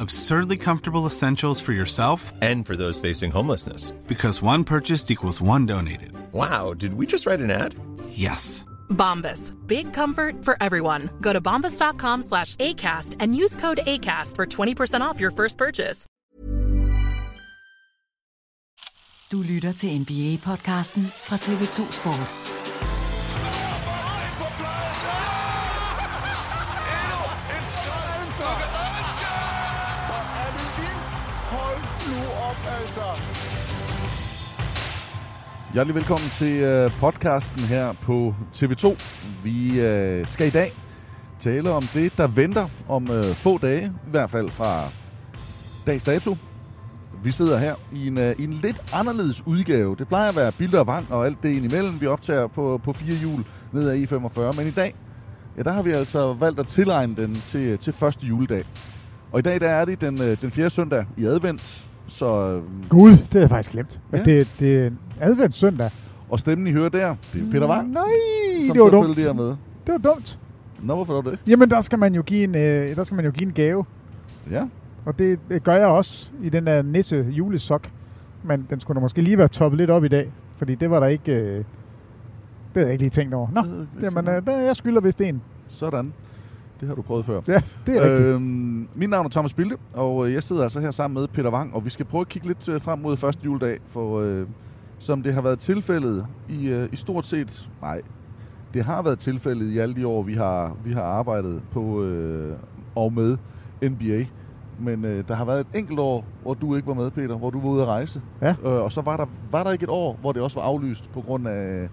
Absurdly comfortable essentials for yourself And for those facing homelessness. because one purchased equals one donated. Wow, did we just write an ad? Yes. Bombas. Big comfort for everyone. Go to bombas.com slash ACAST and use code ACAST for 20% off your first purchase. Du lytter til NBA-podcasten fra TV2 Sport. Hjertelig velkommen til øh, podcasten her på TV2. Vi øh, skal i dag tale om det, der venter om øh, få dage, i hvert fald fra dags dato. Vi sidder her i en, i en lidt anderledes udgave. Det plejer at være billeder og vang og alt det indimellem. Vi optager på, på fire hjul ned ad E45, men i dag, ja, der har vi altså valgt at tilegne den til, til første juledag. Og i dag der er det den, den fjerde søndag i advent, så øh, Gud, det har jeg faktisk glemt. Ja. Ja. Det, det er en adventssøndag. og stemmen I hører der, det er Peter Wang, Nej, som det var dumt. er med. Det var dumt. Nå, hvorfor var det? Jamen, der skal man jo give en, øh, der skal man jo give en gave. Ja, Og det, det gør jeg også i den der nisse julesok. Men den skulle måske lige være toppet lidt op i dag. Fordi det var der ikke... Øh, det havde jeg ikke lige tænkt over. Nå, Det havde jamen, øh, der, jeg skylder vist en. sådan. Det har du prøvet før. Ja, det er rigtigt. Øhm, mit navn er Thomas Bilde, og øh, jeg sidder altså her sammen med Peter Wang, og vi skal prøve at kigge lidt øh, frem mod første juledag, for øh, som det har været tilfældet i, øh, i stort set, nej, det har været tilfældet i alle de år, vi har, vi har arbejdet på øh, og med NBA. Men øh, der har været et enkelt år, hvor du ikke var med, Peter, hvor du var ude at rejse. Ja. Øh, og så var der, var der ikke et år, hvor det også var aflyst på grund af,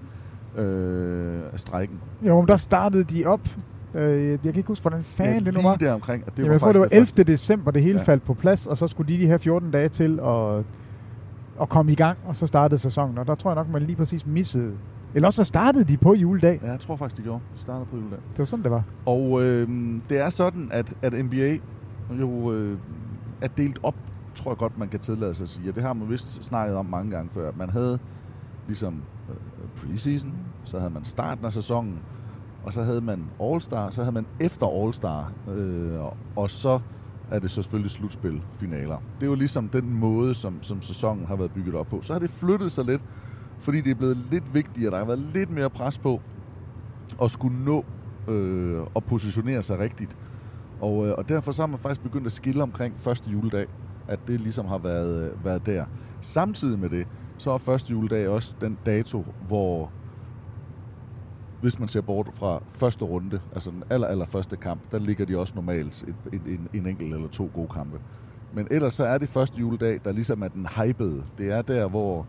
øh, af strækken. Jo, men der startede de op. Øh, jeg kan ikke huske, hvordan fanden det nu var. der omkring. At det Jamen, var jeg tror, det var faktisk 11. december, det hele Ja. ja. faldt på plads, og så skulle de de her 14 dage til at, at komme i gang, og så startede sæsonen. Og der tror jeg nok, man lige præcis missede. Eller også så startede de på juledag. Ja, jeg tror faktisk, de gjorde. Det startede på juledag. Det var sådan, det var. Og øh, det er sådan, at, at NBA jo øh, er delt op, tror jeg godt, man kan tillade sig at sige. Og det har man vist snakket om mange gange før. Man havde ligesom øh, preseason, så havde man starten af sæsonen, og så havde man All-Star, så havde man efter All-Star, øh, og- så er det så selvfølgelig slutspil, finaler. Det er jo ligesom den måde, som, som sæsonen har været bygget op på. Så har det flyttet sig lidt, fordi det er blevet lidt vigtigere. Der har været lidt mere pres på at skulle nå øh, og positionere sig rigtigt. Og, øh, og derfor så har man faktisk begyndt at skille omkring første juledag, at det ligesom har været, øh, været der. Samtidig med det, så er første juledag også den dato, hvor hvis man ser bort fra første runde, altså den aller, aller første kamp, der ligger de også normalt et, en, en, en enkelt eller to gode kampe. Men ellers så er det første juledag, der ligesom er den hypede. Det er der, hvor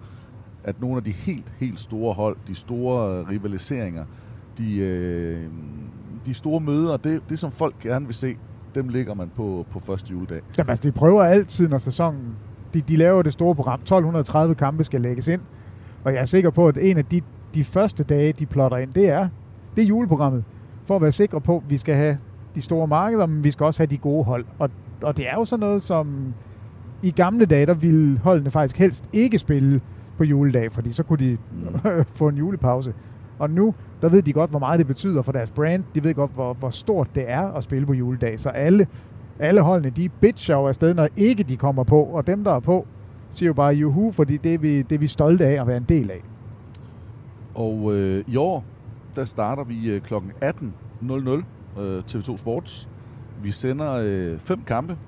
at nogle af de helt, helt store hold, de store rivaliseringer, de, øh, de store møder, det, det som folk gerne vil se, dem ligger man på, på første juledag. Jamen, altså, de prøver altid, når sæsonen... De, de laver det store program. 1230 kampe skal lægges ind. Og jeg er sikker på, at en af de, de første dage, de plotter ind, det er, det er juleprogrammet. For at være sikre på, at vi skal have de store markeder, men vi skal også have de gode hold. Og, og det er jo sådan noget, som i gamle dage, der ville holdene faktisk helst ikke spille på juledag, fordi så kunne de få en julepause. Og nu, der ved de godt, hvor meget det betyder for deres brand. De ved godt, hvor, hvor stort det er at spille på juledag. Så alle, alle holdene, de bitcher jo afsted, når ikke de kommer på. Og dem, der er på, siger jo bare juhu, fordi det er vi, det er vi stolte af at være en del af. Og øh, i år, der starter vi øh, kl. 18.00 øh, TV2 Sports. Vi sender øh, fem kampe.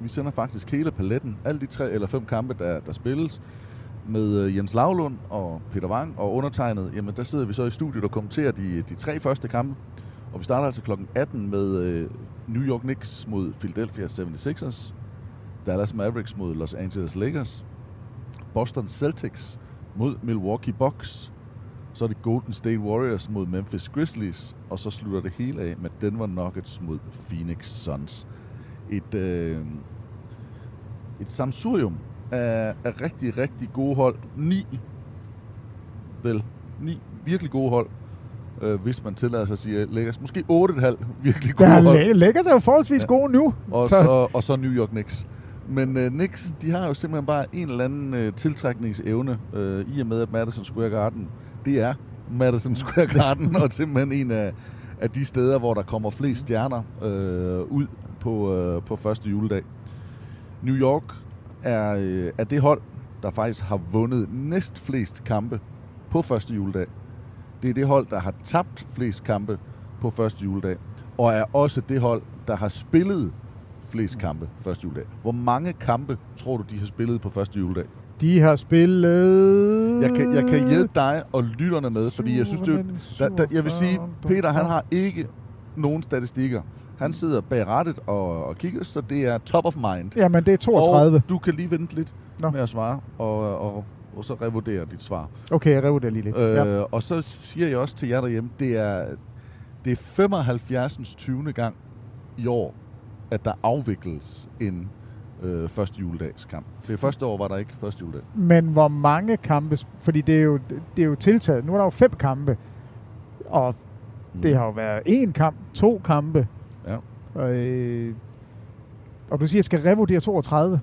Vi sender faktisk hele paletten. Alle de tre eller fem kampe, der, der spilles med øh, Jens Lavlund og Peter Wang og undertegnet, jamen der sidder vi så i studiet og kommenterer de, de tre første kampe. Og vi starter altså kl. 18 med øh, New York Knicks mod Philadelphia 76ers, Dallas Mavericks mod Los Angeles Lakers, Boston Celtics mod Milwaukee Bucks, så er det Golden State Warriors mod Memphis Grizzlies, og så slutter det hele af med Denver Nuggets mod Phoenix Suns. Et, øh, et samsurium af, af rigtig, rigtig gode hold. Ni, vel, ni virkelig gode hold, øh, hvis man tillader sig at sige Lakers. Måske 8,5 virkelig gode Ja, hold. Lakers er jo forholdsvis Ja. gode nu. Og så, og så New York Knicks. Men øh, Knicks, de har jo simpelthen bare en eller anden øh, tiltrækningsevne, øh, i og med at Madison Square Garden, det er Madison Square Garden, og simpelthen en af, af de steder, hvor der kommer flest stjerner øh, ud på, øh, på første juledag. New York er, øh, er det hold, der faktisk har vundet næst flest kampe på første juledag. Det er det hold, der har tabt flest kampe på første juledag. Og er også det hold, der har spillet flest kampe første juledag. Hvor mange kampe tror du, de har spillet på første juledag? De har spillet... Jeg kan, jeg kan hjælpe dig og lytterne med, fordi jeg synes, det, er der, der, jeg vil sige, Peter han har ikke nogen statistikker. Han sidder bag rettet og, og kigger, så det er top of mind. Jamen, det er 32. Og du kan lige vente lidt. Nå. med at svare, og, og, og så revurdere dit svar. Okay, jeg revurderer lige lidt. Øh, ja. Og så siger jeg også til jer derhjemme, det er, det er 75. 20. gang i år, at der afvikles en øh, første juledagskamp. Det første år var der ikke første juledag. Men hvor mange kampe... Fordi det er, jo, det er jo tiltaget. Nu er der jo fem kampe. Og det har jo været én kamp, to kampe. Ja. Og, øh, og du siger, at jeg skal revurdere 32.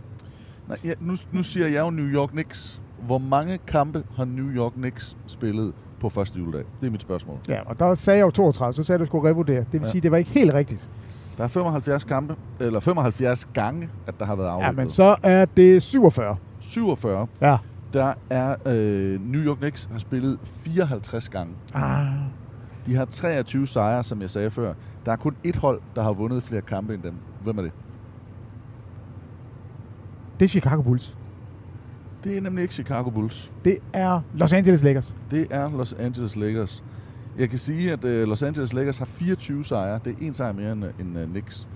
Nej, ja, nu, nu siger jeg jo New York Knicks. Hvor mange kampe har New York Knicks spillet på første juledag? Det er mit spørgsmål. Ja, og der sagde jeg jo 32, så sagde jeg, at du skulle revurdere. Det vil Ja. sige, at det var ikke helt rigtigt. Der er 75 kampe, eller 75 gange, at der har været Ja, afviklet. men så er det 47. 47. Ja. Der er øh, New York Knicks har spillet 54 gange. Ah. De har 23 sejre, som jeg sagde før. Der er kun ét hold, der har vundet flere kampe end dem. Hvem er det? Det er Chicago Bulls. Det er nemlig ikke Chicago Bulls. Det er Los Angeles Lakers. Det er Los Angeles Lakers. Jeg kan sige, at øh, Los Angeles Lakers har 24 sejre. Det er en sejr mere end, end uh, Knicks.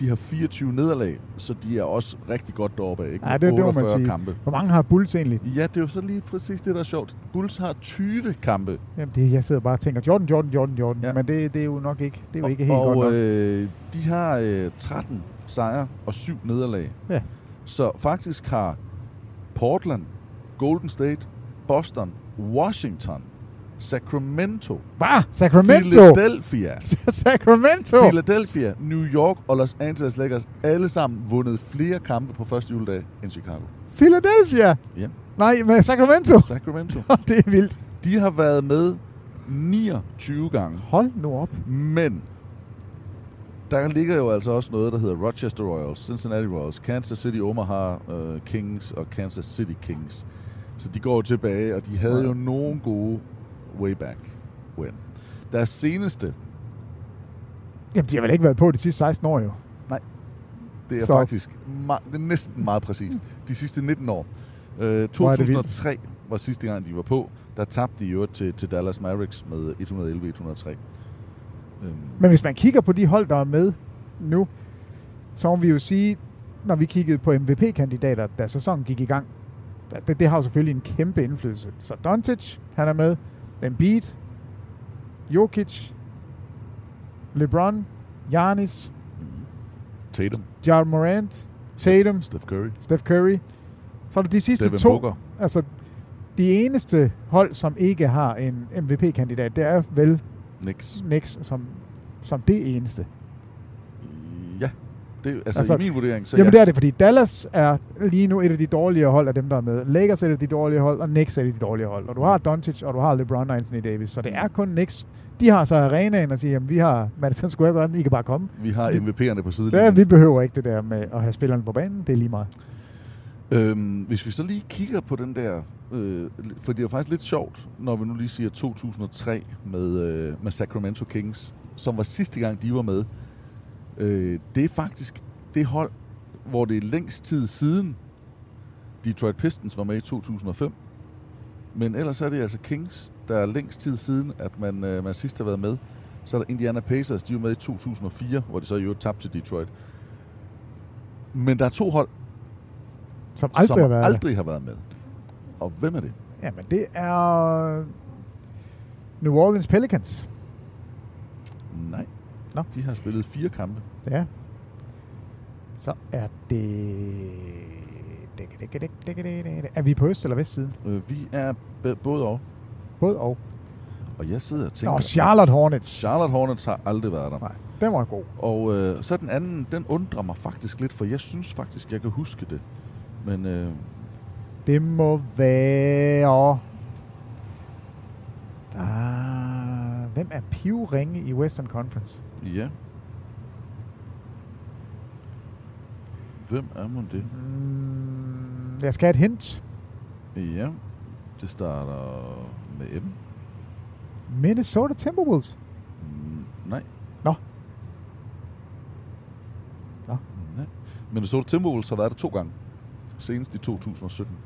De har 24 nederlag, så de er også rigtig godt deroppe af. Ikke? Ja, det, det må man 48 sige. kampe. Hvor mange har Bulls egentlig? Ja, det er jo så lige præcis det, der er sjovt. Bulls har 20 kampe. Jamen, det, jeg sidder bare og tænker, Jordan, Jordan, Jordan, Jordan. Ja. Men det, det er jo nok ikke, det er jo ikke helt og, godt nok. øh, de har øh, 13 sejre og 7 nederlag. Ja. Så faktisk har Portland, Golden State, Boston, Washington, Sacramento, Hvad? Sacramento? Philadelphia, Sacramento? Philadelphia, New York og Los Angeles Lakers alle sammen vundet flere kampe på første juledag end Chicago. Philadelphia? Ja. Nej, med Sacramento? Sacramento. det er vildt. De har været med 29 gange. Hold nu op. Men der ligger jo altså også noget, der hedder Rochester Royals, Cincinnati Royals, Kansas City Omaha uh, Kings og Kansas City Kings. Så de går tilbage, og de havde jo nogle gode way back when. Deres seneste, Jamen, de har vel ikke været på de sidste 16 år jo. det er Så- faktisk det er næsten meget præcist, de sidste 19 år. Det 2003 var sidste gang, de var på. Der tabte de jo til, til Dallas Mavericks med 111-103. Øhm, Men hvis man kigger på de hold, der er med nu, så må vi jo sige, når vi kiggede på MVP-kandidater, da sæsonen gik i gang, det, det har jo selvfølgelig en kæmpe indflydelse. Så Doncic, han er med. Embiid, Jokic, LeBron, Giannis, Tatum. Ja Morant, Tatum, Steph Curry. Steph Curry. Så er det de sidste Devin to. Booker. Altså, de eneste hold, som ikke har en MVP-kandidat, det er vel Knicks. Knicks som, som det eneste. Det, altså, Altså, i min vurdering, så Jamen ja. det er det, fordi Dallas er lige nu et af de dårligere hold af dem, der er med. Lakers er et af de dårlige hold, og Knicks er et af de dårlige hold. Og du har Doncic, og du har LeBron og Anthony Davis. Så det er kun Knicks. De har så arenaen og siger, jamen vi har Madison Square Garden, I kan bare komme. Vi har MVP'erne på sidelinjen. Ja, vi behøver ikke det der med at have spillerne på banen. Det er lige meget. Øhm, hvis vi så lige kigger på den der, øh, for det er jo faktisk lidt sjovt, når vi nu lige siger 2003 med, øh, med Sacramento Kings, som var sidste gang, de var med. Øh, det er faktisk det hold, hvor det er længst tid siden Detroit Pistons var med i 2005. Men ellers er det altså Kings, der er længst tid siden, at man, øh, man sidst har været med. Så er der Indiana Pacers, de var med i 2004, hvor de så jo tabte til Detroit. Men der er to hold, Som aldrig som har været aldrig har været med. Og hvem er det? Jamen det er New Orleans Pelicans. Nej. Nå. De har spillet fire kampe. Ja. Så er det... Er vi på øst- eller vestsiden? Øh, vi er både og. Både og. Og jeg sidder og tænker... Nå, Charlotte Hornets. Charlotte Hornets har aldrig været der. Nej, den var god. Og øh, så den anden, den undrer mig faktisk lidt, for jeg synes faktisk, jeg kan huske det. Men øh, Det må være... Ah, hvem er pivringe i Western Conference? ja. Hvem er man det? Mm, jeg skal have et hint. Ja, det starter med M. Minnesota Timberwolves. Mm, nej. Nå. Nå. Nej. Minnesota Timberwolves har været der to gange. Senest i 2017.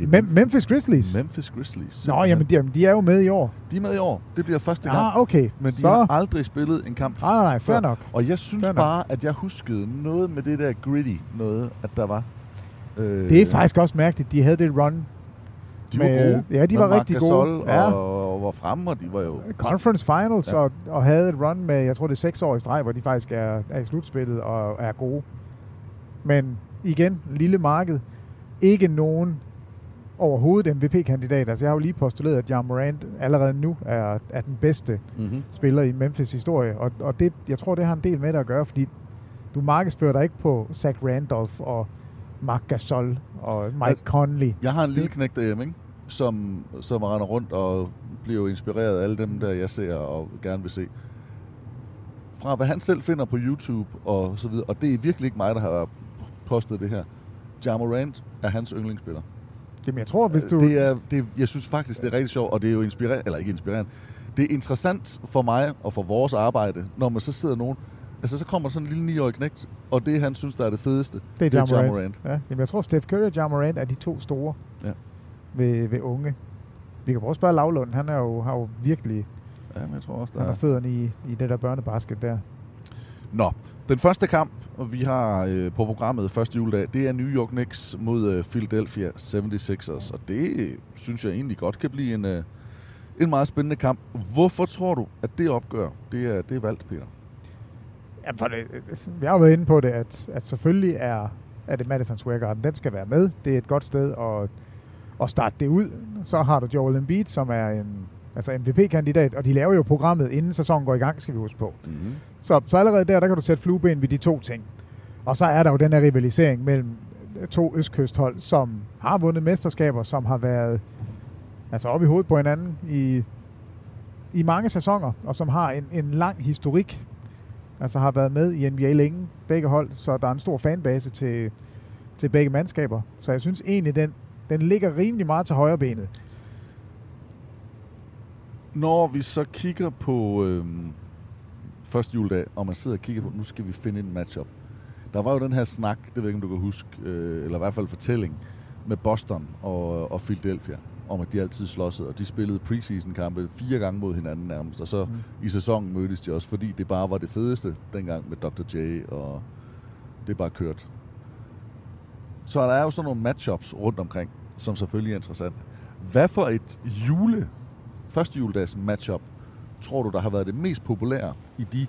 Det er Mem- Memphis Grizzlies. Memphis Grizzlies. Nå, jamen de, jamen, de er jo med i år. De er med i år. Det bliver første gang. Ah, okay. Men de så... har aldrig spillet en kamp Nej, nej, nej, fair før. nok. Og jeg synes Fair nok. bare, at jeg huskede noget med det der gritty noget, at der var. Øh, Det er faktisk også mærkeligt, de havde det run. De var med- gode. Ja, de var rigtig Gasol gode. Ja. Og, og var fremme, og de var jo... Conference Finals ja. og, og havde et run med, jeg tror det er seks år i streg, hvor de faktisk er, er i slutspillet og er gode. Men igen, lille marked. Ikke nogen overhovedet MVP-kandidat. Altså jeg har jo lige postuleret, at John Morant allerede nu er, er den bedste Mm-hmm. spiller i Memphis historie. Og, og det, jeg tror, det har en del med det at gøre, fordi du markedsfører dig ikke på Zach Randolph og Mark Gasol og Mike Conley. Jeg har en lille knæk derhjemme, ikke? Som, som render rundt og bliver inspireret af alle dem, der jeg ser og gerne vil se. Fra hvad han selv finder på YouTube og så videre. Og det er virkelig ikke mig, der har postet det her. Ja Morant er hans yndlingsspiller. Jamen jeg tror, hvis du... Det er, det er, jeg synes faktisk, det er rigtig sjovt, og det er jo inspirerende, eller ikke inspirerende. Det er interessant for mig og for vores arbejde, når man så sidder nogen, altså så kommer sådan en lille 9-årig knægt, og det han synes, der er det fedeste, Det er Ja Ja Morant. Ja, jamen jeg tror, Steph Curry og Ja Morant er de to store Ja. ved, ved unge. Vi kan prøve at spørge Lavlund. Han er jo, har jo virkelig Ja, men jeg tror også, der han er... fødderne i, i det der børnebasket der. Nå, den første kamp, vi har øh, på programmet første juledag, det er New York Knicks mod øh, Philadelphia 76ers, og det synes jeg egentlig godt kan blive en, øh, en meget spændende kamp. Hvorfor tror du, at det opgør, det er, det er valgt, Peter? Jamen, for det, øh, vi har jo været inde på det, at, at selvfølgelig er, er det Madison Square Garden. Den skal være med. Det er et godt sted at, at starte det ud. Så har du Joel Embiid, som er en altså MVP-kandidat, og de laver jo programmet, inden sæsonen går i gang, skal vi huske på. Mm-hmm. Så, så allerede der, der kan du sætte flueben ved de to ting. Og så er der jo den her rivalisering mellem to østkysthold, som har vundet mesterskaber, som har været altså op i hovedet på hinanden i, i mange sæsoner, og som har en, en lang historik. Altså har været med i NBA længe, begge hold, så der er en stor fanbase til, til begge mandskaber. Så jeg synes egentlig, den, den ligger rimelig meget til højre benet. Når vi så kigger på øh, første juledag, og man sidder og kigger på, nu skal vi finde en matchup. Der var jo den her snak, det ved jeg ikke, om du kan huske, øh, eller i hvert fald fortælling, med Boston og, og Philadelphia, om at de altid slåssede, og de spillede preseason-kampe fire gange mod hinanden nærmest, og så mm. i sæsonen mødtes de også, fordi det bare var det fedeste dengang med Dr. J, og det bare kørt. Så der er jo sådan nogle matchups rundt omkring, som selvfølgelig er interessant. Hvad for et jule første juledags matchup tror du, der har været det mest populære i de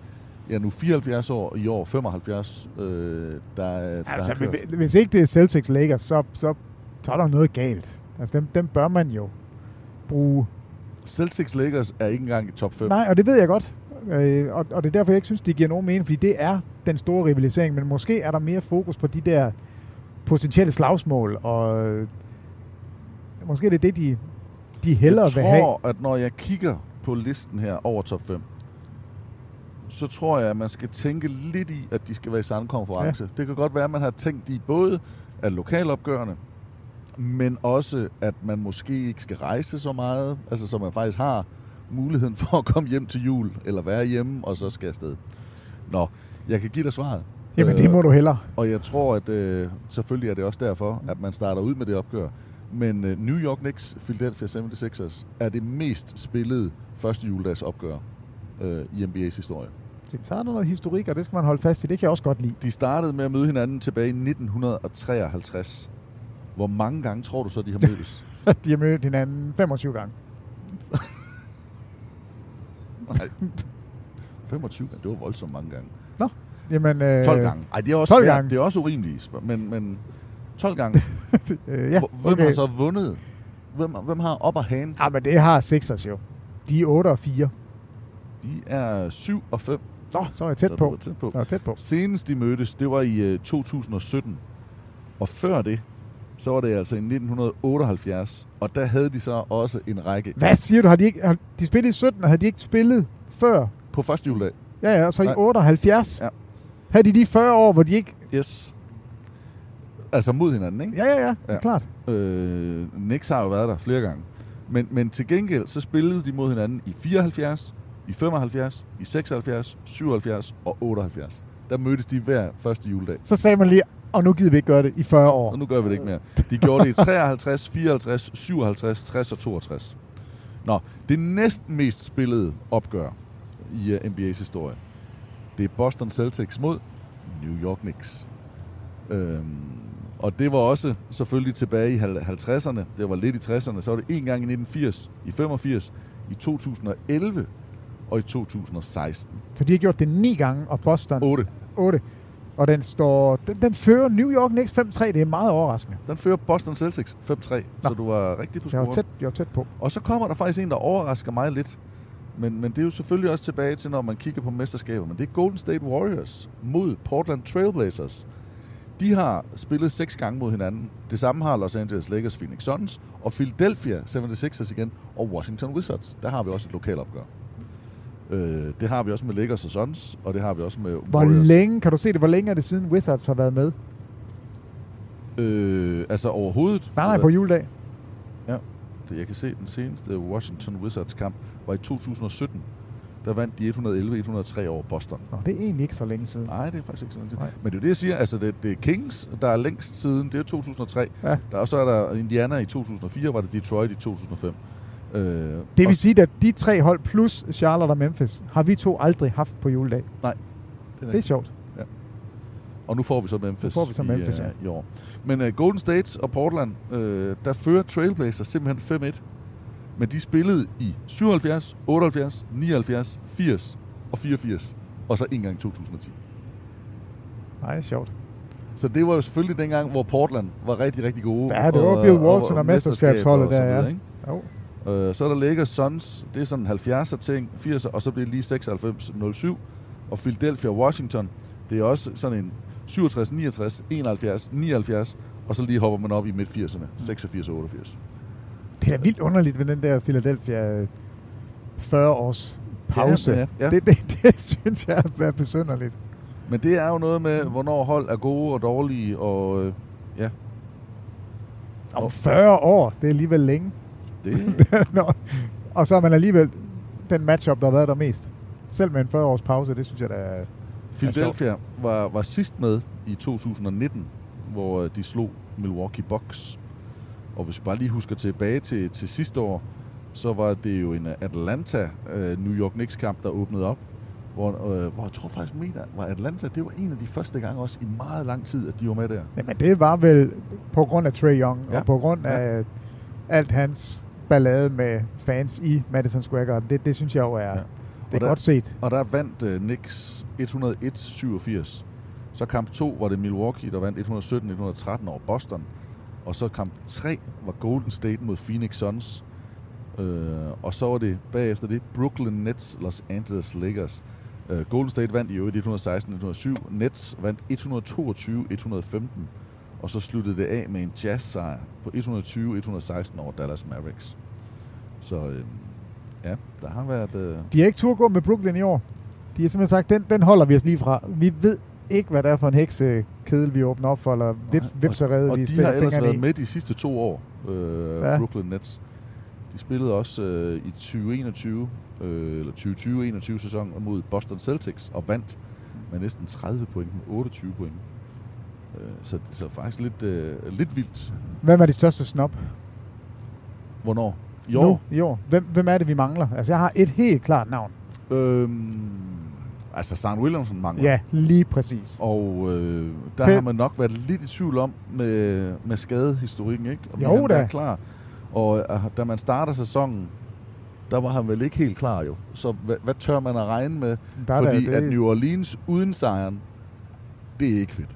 ja, nu 74 år, og i år 75, øh, der, der Altså, kørt. hvis- hvis ikke det er Celtics Lakers, så, så, så er der noget galt. Altså, dem, dem bør man jo bruge. Celtics Lakers er ikke engang i top 5. Nej, og det ved jeg godt. Øh, og, og det er derfor, jeg ikke synes, det giver nogen mening, fordi det er den store rivalisering, men måske er der mere fokus på de der potentielle slagsmål, og øh, måske er det det, de, de hellere jeg vil have. tror, at når jeg kigger på listen her over top 5, så tror jeg, at man skal tænke lidt i, at de skal være i samme konference. Ja. Det kan godt være, at man har tænkt i både af lokalopgørende, men også, at man måske ikke skal rejse så meget, altså så man faktisk har muligheden for at komme hjem til jul, eller være hjemme, og så skal afsted. Nå, jeg kan give dig svaret. Jamen, det må du hellere. Og jeg tror, at øh, selvfølgelig er det også derfor, at man starter ud med det opgør. Men øh, New York Knicks, Philadelphia 76ers, er det mest spillede første juledags opgør øh, i NBA's historie. Jamen, Så er der noget historik, og det skal man holde fast i. Det kan jeg også godt lide. De startede med at møde hinanden tilbage i 1953. Hvor mange gange tror du så, de har mødtes? de har mødt hinanden 25 gange. Nej. 25 gange, det var voldsomt mange gange. Nå, jamen... Øh, 12 gange. Ej, det er også 12 svært. gange. Det er også urimeligt, men, men 12 gange. øh, ja, Hvem okay. har så vundet? Hvem, hvem har upper hand? Ja, men det har Sixers jo. De er 8 og 4. De er 7 og 5. Nå, så er jeg tæt Så på. er tæt på. Jeg er tæt på. Senest de mødtes, det var i øh, 2017. Og før det, så var det altså i 1978. Og der havde de så også en række Hvad siger du? Har de, ikke, har, de spillede i 17, og havde de ikke spillet før? på første juledag. Ja, ja, så i Nej. 78. Ja. Havde de de 40 år, hvor de ikke... Yes. Altså mod hinanden, ikke? Ja, ja, ja, ja. Klart. Øh, Knicks har jo været der flere gange. Men, men til gengæld, så spillede de mod hinanden i 74, i 75, i 76, 77 og 78. Der mødtes de hver første juledag. Så sagde man lige, og nu gider vi ikke gøre det i 40 år. Og nu gør vi det ikke mere. De gjorde det i 53, 54, 57, 60 og 62. Nå, det næsten mest spillede opgør i uh, NBA's historie, det er Boston Celtics mod New York Knicks. Øhm, og det var også selvfølgelig tilbage i hal- 50'erne, det var lidt i 60'erne, så var det en gang i 1980, i 85, i 2011 og i 2016. Så de har gjort det ni gange, og Boston 8. 8. Og den står... Den, den fører New York Knicks 5-3. Det er meget overraskende. Den fører Boston Celtics 5-3, så du var rigtig på Jeg var scoren. tæt, jeg var tæt på. Og så kommer der faktisk en, der overrasker mig lidt. Men, men det er jo selvfølgelig også tilbage til, når man kigger på mesterskaber. Men det er Golden State Warriors mod Portland Trailblazers. De har spillet seks gange mod hinanden. Det samme har Los Angeles Lakers, Phoenix Suns og Philadelphia 76ers igen, og Washington Wizards. Der har vi også et lokalopgør. Øh, det har vi også med Lakers og Suns, og det har vi også med Hvor Warriors. længe, kan du se det, hvor længe er det siden Wizards har været med? Øh, altså overhovedet. Nej, nej, på juledag. Det, jeg kan se, den seneste Washington Wizards kamp var i 2017. Der vandt de 111-103 over Boston. Nå, det er egentlig ikke så længe siden. Nej, det er faktisk ikke sådan Nej. Men det er det, jeg siger. Altså, det, det er Kings, der er længst siden. Det er 2003. Ja. Der, og så er der Indiana i 2004, var det Detroit i 2005. Øh, Det vil og- sige, at de tre hold plus Charlotte og Memphis har vi to aldrig haft på juledag. det Det er sjovt. Og nu får vi så Memphis, Nu får vi så Memphis, i, ja. øh, i år. Men uh, Golden State og Portland, uh, der fører Trailblazers simpelthen 5-1. Men de spillede i 77, 78, 79, 80 og 84. Og så en gang i 2010. Nej, sjovt. Så det var jo selvfølgelig dengang, hvor Portland var rigtig, rigtig gode. Ja, det var Bill Walton og mesterskabsholdet og så der, ja. ikke? Jo. Øh, så er der Lakers Suns, det er sådan 70'er ting, 80'er, og så bliver det lige 96, 07. Og Philadelphia Washington, det er også sådan en 67, 69, 71, 79, og så lige hopper man op i midt 80'erne, 86 og 88. Det er da vildt underligt ved den der Philadelphia 40 års pause. Ja, ja, ja. Det, det, det synes jeg er besynderligt. Men det er jo noget med, hvornår hold er gode og dårlige, og øh, ja, Om 40 år, det er alligevel længe. det, Nå, og så er man alligevel den matchup, der har været der mest. Selv med en 40 års pause, det synes jeg da er... Philadelphia var, var sidst med i 2019, hvor øh, de slog Milwaukee Bucks. Og hvis vi bare lige husker tilbage til, til sidste år, så var det jo en Atlanta uh, New York Knicks kamp, der åbnede op. Hvor, øh, hvor jeg tror faktisk, mener, var Atlanta, det var en af de første gange også i meget lang tid, at de var med der. Jamen, det var vel på grund af Trey Young, Ja. og på grund Ja. af alt hans ballade med fans i Madison Square Garden. Det, det synes jeg jo er... Ja. Ja. Det er der, godt set. Og der vandt uh, Knicks 101-87. Så kamp 2 var det Milwaukee, der vandt 117-113 over Boston. Og så kamp 3 var Golden State mod Phoenix Suns. Øh, og så var det bagefter det Brooklyn Nets, Los Angeles Lakers. Øh, Golden State vandt i øvrigt 116-107. Nets vandt 122-115. Og så sluttede det af med en jazz-sejr på 120-116 over Dallas Mavericks. Så øh, ja, der har været... Øh... De har ikke turgået gå med Brooklyn i år. De har simpelthen sagt, den, den holder vi os lige fra. Vi ved ikke, hvad det er for en heksekedel, vi åbner op for, eller vips, vipserede, og vi de har ellers fingrene været i. med de sidste to år, øh, Ja. Brooklyn Nets. De spillede også øh, i 2021, øh, eller 2020-21 sæson mod Boston Celtics og vandt med næsten 30 point, med 28 point. Øh, så, så faktisk lidt, øh, lidt vildt. Hvem er de største snop? Hvornår? I Nu, år? I år. Hvem, hvem er det, vi mangler? Altså, jeg har et helt klart navn. Øhm, altså, St. Williamson mangler. Ja, lige præcis. Og øh, der Pe- har man nok været lidt i tvivl om med, med skadehistorikken, ikke? Om Jo han da. er klar. Og øh, da man starter sæsonen, der var han vel ikke helt klar jo. Så hvad, hvad tør man at regne med? Der er Fordi der, at New Orleans uden sejren, det er ikke fedt.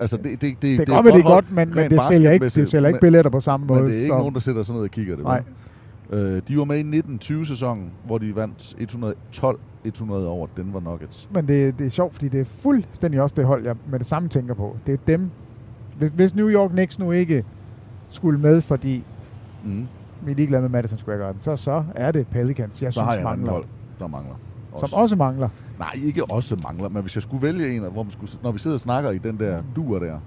Altså, det, det, det, det, det er godt, det er godt, men, men det sælger ikke, det sælger ikke billetter på samme måde. Men det er ikke så- nogen, der sætter sig ned og kigger det. Nej. Øh, de var med i 1920-sæsonen, hvor de vandt 112-100 over Denver Nuggets. Men det, det er sjovt, fordi det er fuldstændig også det hold, jeg med det samme tænker på. Det er dem. Hvis- New York Knicks nu ikke skulle med, fordi Mm. vi er ligeglade med Madison Square Garden, så, så er det Pelicans, jeg Så har synes jeg et andet mangler. hold, der mangler. Som også mangler. Nej, ikke også mangler, men hvis jeg skulle vælge en, hvor man skulle, når vi sidder og snakker i den der duer der,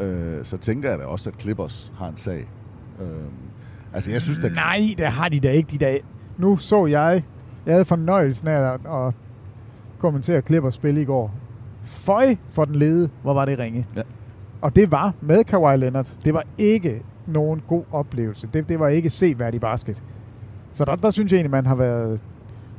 øh, så tænker jeg da også, at Clippers har en sag. Øh, altså, jeg synes, at Nej, det har de da ikke. De der. Nu så jeg, jeg havde fornøjelsen af at, at kommentere Clippers spil i går. Føj for den lede, hvor var det ringe. Ja. Og det var med Kawhi Leonard. Det var ikke nogen god oplevelse. Det, det var ikke seværdig basket. Så der, der synes jeg egentlig, man har været...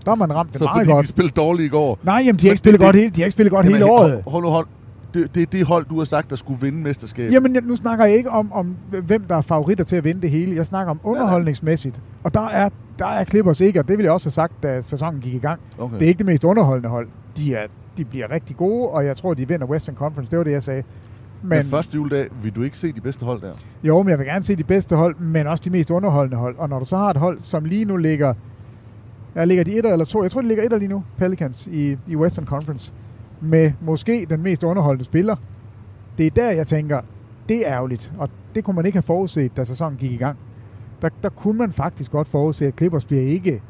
Der har man ramt det så meget fordi godt. de spillede dårligt i går. Nej, jamen, de har ikke spillet det- godt hele, de har ikke spillet godt Jamen, hele året. Hold nu, hold. Det, det er det hold, du har sagt, der skulle vinde mesterskabet. Jamen, jeg, nu snakker jeg ikke om, om, hvem der er favoritter til at vinde det hele. Jeg snakker om underholdningsmæssigt. Og der er, der er Clippers ikke, og det ville jeg også have sagt, da sæsonen gik i gang. Okay. Det er ikke det mest underholdende hold. De, er, de bliver rigtig gode, og jeg tror, de vinder Western Conference. Det var det, jeg sagde. Men, Men, første juledag, vil du ikke se de bedste hold der? jo, men jeg vil gerne se de bedste hold, men også de mest underholdende hold. Og når du så har et hold, som lige nu ligger... Jeg ligger de et eller to. Jeg tror, de ligger et lige nu, Pelicans, i, i Western Conference. Med måske den mest underholdende spiller. Det er der, jeg tænker, det er ærgerligt. Og det kunne man ikke have forudset, da sæsonen gik i gang. Der, der kunne man faktisk godt forudse, at Clippers bliver ikke...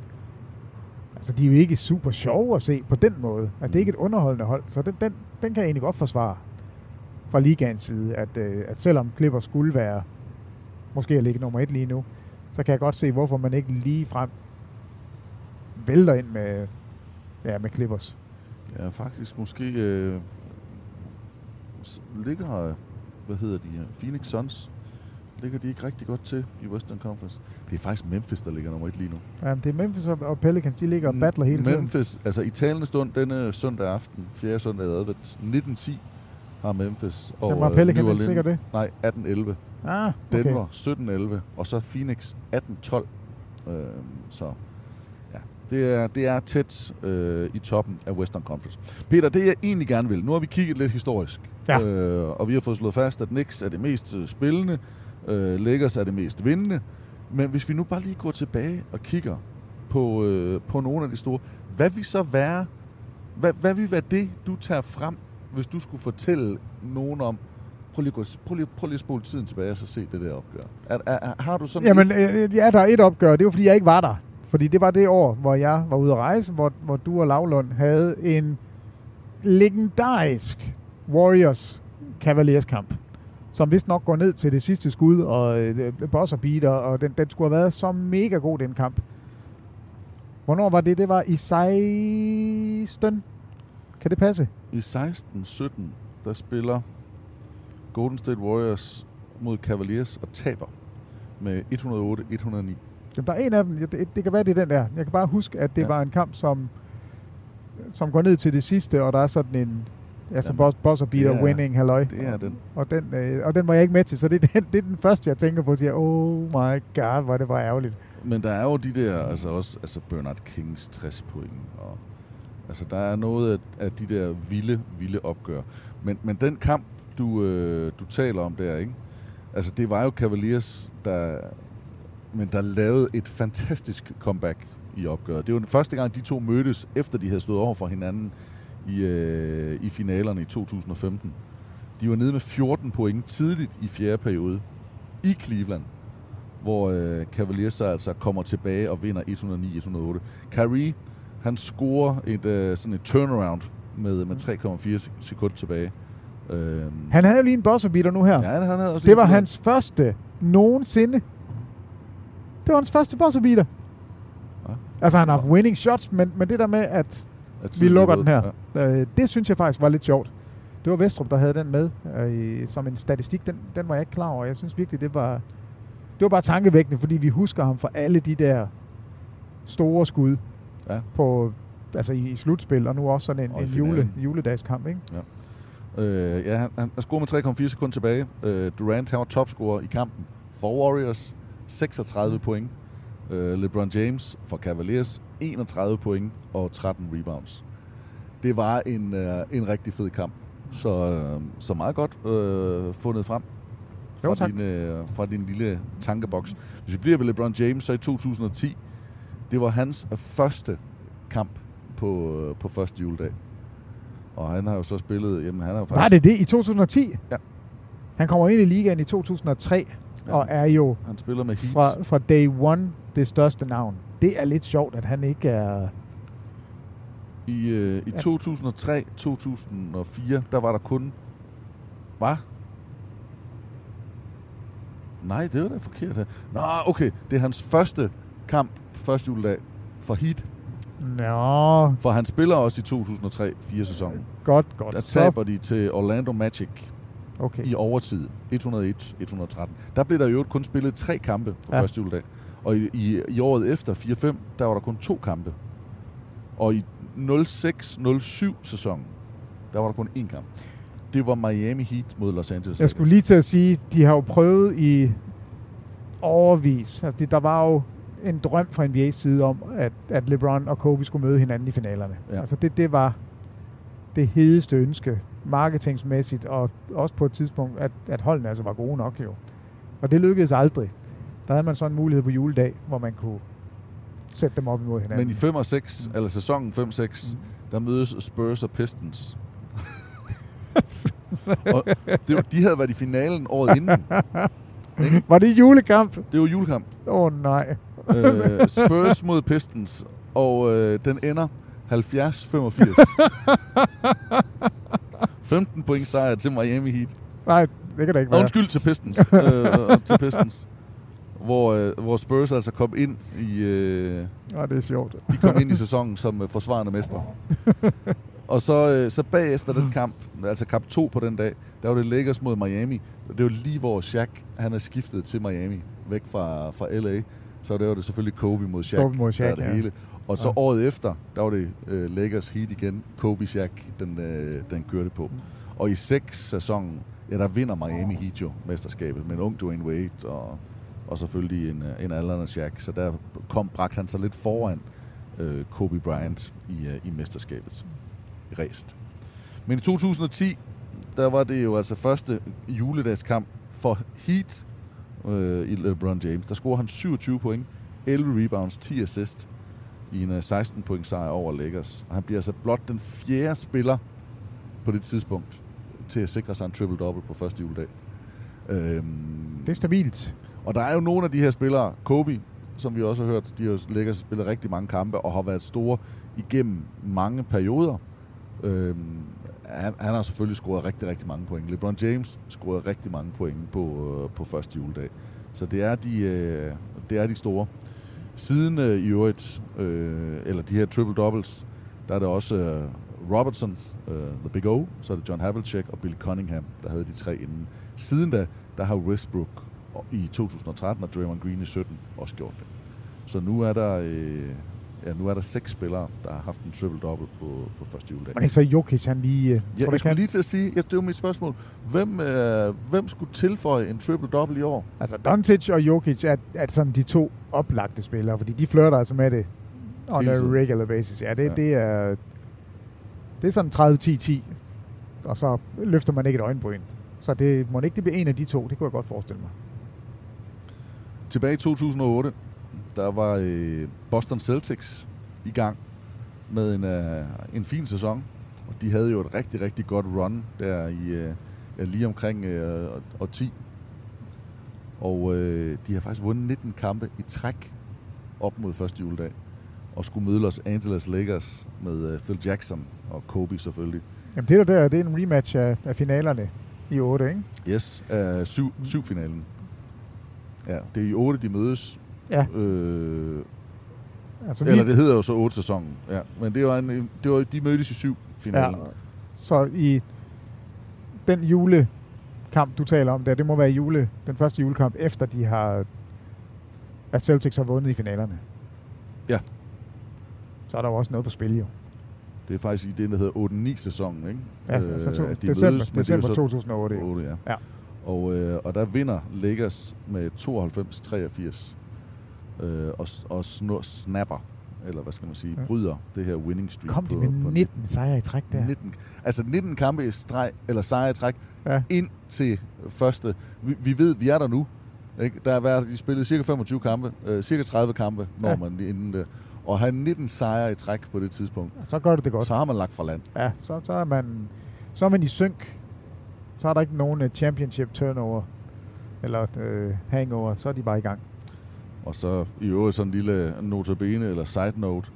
Altså, de er jo ikke super sjove at se på den måde. Altså, det er ikke et underholdende hold. Så den, den, den kan jeg egentlig godt forsvare fra ligaens side, at, øh, at selvom Clippers skulle være måske at ligge nummer et lige nu, så kan jeg godt se, hvorfor man ikke lige frem vælter ind med, ja, med Clippers. Ja, faktisk måske øh, ligger, hvad hedder de, her? Phoenix Suns, ligger de ikke rigtig godt til i Western Conference. Det er faktisk Memphis, der ligger nummer et lige nu. Ja, det er Memphis og Pelicans, de ligger og battler hele tiden. Memphis, altså i talende stund denne søndag aften, 4. søndag i advent, 19.10 har Memphis og Jamen, øh, Pelicans Orleans- sikkert det? Nej, 18-11. Ah, okay. Denver 17-11, og så Phoenix 18-12. Øh, så det er, det er tæt øh, i toppen af Western Conference. Peter, det jeg egentlig gerne vil, nu har vi kigget lidt historisk, Ja. øh, og vi har fået slået fast, at Knicks er det mest øh, spillende, øh, Lakers er det mest vindende, men hvis vi nu bare lige går tilbage og kigger på, øh, på nogle af de store, hvad vil så være, hvad, hvad vil være det, du tager frem, hvis du skulle fortælle nogen om, prøv lige, prøv lige, prøv lige at spole tiden tilbage og så se det der opgør. Er, er, er, har du sådan Jamen, et- øh, ja, der er et opgør. Det var, fordi jeg ikke var der. Fordi det var det år, hvor jeg var ude at rejse, hvor, hvor du og Lavlund havde en legendarisk Warriors Cavaliers kamp, som vist nok går ned til det sidste skud, og øh, buzzer beater, og den, den skulle have været så mega god, den kamp. Hvornår var det? Det var i 16. Kan det passe? I 16-17, der spiller Golden State Warriors mod Cavaliers og taber med 108-109. Jamen, der er en af dem. Det, det kan være, det er den der. Jeg kan bare huske, at det Ja. ja. var en kamp, som, som går ned til det sidste, og der er sådan en Altså Jamen, boss, boss og beater er- winning, halløj. Det er den. Og den, øh, og den var jeg ikke med til, så det er den, det er den første, jeg tænker på, og siger, oh my god, hvor det var ærgerligt. Men der er jo de der, altså også altså Bernard Kings 60 point, og altså der er noget af, af de der vilde, vilde opgør. Men, men den kamp, du, øh, du taler om der, ikke? Altså det var jo Cavaliers, der, men der lavede et fantastisk comeback i opgøret. Det var den første gang, de to mødtes, efter de havde stået over for hinanden i, øh, i finalerne i 2015. De var nede med 14 point tidligt i fjerde periode i Cleveland hvor øh, Cavaliers så altså kommer tilbage og vinder 109-108. Kyrie, han scorer et, øh, sådan et turnaround med, med 3,4 sek- sekunder tilbage. Øhm, Han havde jo lige en buzzer beater nu her. ja, han havde også det var hans første nogensinde. Det var hans første buzzer beater. Ja. Altså, han har haft winning shots, men, men det der med, at at vi lukker er den her, øh, det synes jeg faktisk var lidt sjovt. Det var Vestrup, der havde den med øh, som en statistik. Den, den var jeg ikke klar over. Jeg synes virkelig, det var, det var bare tankevækkende, fordi vi husker ham for alle de der store skud Ja. på, altså i, i slutspil, og nu også sådan en, Og en jule, juledagskamp. Ikke? Øh, ja, han, han han scorede med 3,4 sekunder tilbage. Øh, Durant han var topscorer i kampen for Warriors. 36 point. Øh, LeBron James for Cavaliers. 31 point og 13 rebounds. Det var en, øh, en rigtig fed kamp. Så, øh, så meget godt øh, fundet frem Jo, fra, tak. din, øh, fra din lille tankeboks. Hvis vi bliver ved LeBron James, så i 2010, det var hans første kamp på, øh, på første juledag. Og han har jo så spillet, jamen han har jo faktisk... Var det det i 2010? Ja. Han kommer ind i ligaen i 2003, Ja. og er jo Han spiller med Heat. fra, fra day one det største navn. Det er lidt sjovt, at han ikke er... I, øh, i Ja. 2003-2004, der var der kun... Hvad? Nej, det var da forkert her. Nå, okay. Det er hans første kamp, første juledag, for Heat. Nå, For han spiller også i 2003-4 sæsonen. godt, godt. Der Så, taber de til Orlando Magic okay. i overtid. 101-113. Der blev der jo kun spillet tre kampe på Ja. første juledag. Og i, i, i året efter, 4-5, der var der kun to kampe. Og i 06-07 sæsonen, der var der kun én kamp. Det var Miami Heat mod Los Angeles Jeg skulle lige til at sige, de har jo prøvet i overvis. Altså, det, der var jo en drøm fra NBA's side om, at, at LeBron og Kobe skulle møde hinanden i finalerne. Ja. Altså, det, det var det hedeste ønske, marketingsmæssigt, og også på et tidspunkt, at, at holdene altså var gode nok jo. Og det lykkedes aldrig. Der havde man så en mulighed på juledag, hvor man kunne sætte dem op imod hinanden. Men i 5 og 6, eller sæsonen 5-6, der mødes Spurs og Pistons. og det, var- de havde været i finalen året inden. var det julekamp? Det var julekamp. Åh oh, nej. øh, Spurs mod Pistons, og øh, den ender 70-85. 15 point sejr til Miami Heat. Nej, det kan det ikke Og være. undskyld til Pistons. øh, til Pistons. Hvor, øh, hvor Spurs altså kom ind i... Øh, Ja, det er sjovt. de kom ind i sæsonen som øh, forsvarende mestre. Og så, øh, så bagefter den kamp, altså kamp 2 på den dag, der var det Lakers mod Miami. Det var lige hvor Shaq, han er skiftet til Miami, væk fra, fra LA. Så der var det selvfølgelig Kobe mod Shaq. Kobe mod Shaq, der er det ja. hele. Og så Ja. året efter, der var det øh, Lakers Heat igen. Kobe Shaq, den, øh, den kørte på. Og i 6 sæsonen, ja, der vinder Miami Heat jo mesterskabet med en ung Dwayne Wade og, og selvfølgelig en, øh, en aldrende Shaq. Så der kom, bragte han sig lidt foran øh, Kobe Bryant i, øh, i mesterskabet i ræset. Men i 2010, der var det jo altså første juledagskamp for Heat øh, i LeBron James. Der scorede han 27 point, 11 rebounds, 10 assist i en øh, 16 point sejr over Lakers. Og han bliver altså blot den fjerde spiller på det tidspunkt til at sikre sig en triple-double på første juledag. Øhm, Det er stabilt. og der er jo nogle af de her spillere, Kobe, som vi også har hørt, de har Lakers spillet rigtig mange kampe og har været store igennem mange perioder. Øhm, han, han har selvfølgelig scoret rigtig, rigtig mange point. LeBron James scorede rigtig mange point på, øh, på første juledag. Så det er de, øh, det er de store. Siden øh, i øvrigt, øh, eller de her triple-doubles, der er det også øh, Robertson, øh, The Big O, så er det John Havlicek og Bill Cunningham, der havde de tre inden. Siden da, der har Westbrook i 2013 og Draymond Green i 17 også gjort det. Så nu er der, øh, ja, nu er der seks spillere, der har haft en triple-double på, på første juledag. Men så Jokic, han lige... øh, Ja, tror jeg skulle lige til at sige, ja, det var mit spørgsmål. Hvem, øh, hvem skulle tilføje en triple-double i år? Altså, Doncic og Jokic er, er sådan de to oplagte spillere, fordi de flirter altså med det on a regular basis. Ja, det, Ja. ja. det er... Det er sådan 30-10-10, og så løfter man ikke et øjenbryn. Så det må ikke det blive en af de to, det kunne jeg godt forestille mig. Tilbage i 2008, der var øh, Boston Celtics i gang med en, øh, en fin sæson. Og de havde jo et rigtig, rigtig godt run der i øh, lige omkring øh, år 10. Og øh, de har faktisk vundet 19 kampe i træk op mod første juledag. Og skulle møde Los Angeles Lakers med øh, Phil Jackson og Kobe selvfølgelig. Jamen det der, der det er en rematch af, af finalerne i 8, ikke? Yes, uh, syv, syv finalen. Ja, det er i 8, de mødes. Ja. Øh, Altså, eller det hedder jo så 8 sæsonen. Ja. Men det var en, det var, de mødtes i syv finalen. Ja, så i den julekamp, du taler om der, det må være jule, den første julekamp, efter de har, at Celtics har vundet i finalerne. Ja. Så er der jo også noget på spil, jo. Det er faktisk i det, der hedder 8-9 sæsonen, ikke? Ja, så, så to, at de december, mødes, det er december så 2008. 8, ja. Ja. Og, øh, og der vinder Lakers med 92-83. Øh, og og snor, snapper, eller hvad skal man sige, Ja. bryder det her winning streak. Kom de på, med på 19 sejre i træk der? 19, altså 19 kampe i streg, eller sejre i træk, Ja. ind til første. Vi, vi ved, vi er der nu. Ikke? Der er været, de spillede cirka 25 kampe, øh, cirka 30 kampe, når Ja. man inden det. Og have 19 sejre i træk på det tidspunkt, Så gør det det godt. så har man lagt fra land. Ja, så, så, er man, så er man i synk. Så er der ikke nogen øh, championship turnover, eller uh, hangover, så er de bare i gang. Og så i øvrigt sådan en lille notabene eller side note,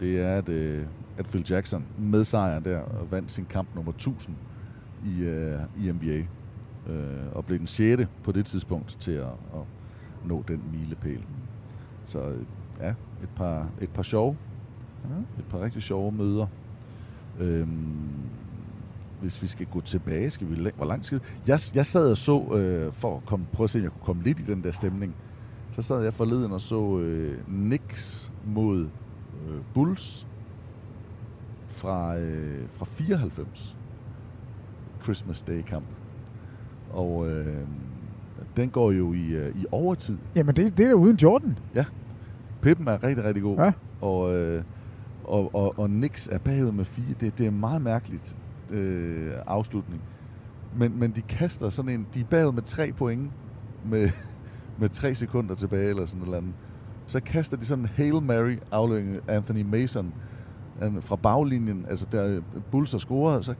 det er, at, øh, at Phil Jackson med sejren der vandt sin kamp nummer 1000 i, øh, i NBA. Øh, og blev den sjette på det tidspunkt til at, at nå den milepæl. Så øh, ja, et par, et par sjove, et par rigtig sjove møder. Øhm, hvis vi skal gå tilbage, skal vi hvor langt skal vi? Jeg, jeg sad og så, øh, for at komme, prøve at se, om jeg kunne komme lidt i den der stemning, så sad jeg forleden og så øh, Knicks mod øh, Bulls fra, øh, fra 94. Christmas Day kamp. Og øh, den går jo i, øh, i overtid. Jamen, det, det er da uden Jordan. Pippen er rigtig, rigtig god. Ja. Og, øh, og, og, og Knicks er bagud med fire. Det, det er meget mærkeligt øh, afslutning. Men, men de kaster sådan en... De er bagud med tre point med, med tre sekunder tilbage eller sådan et eller andet. Så kaster de sådan en Hail Mary aflevering af Anthony Mason han, fra baglinjen. Altså der Bulls har scoret, så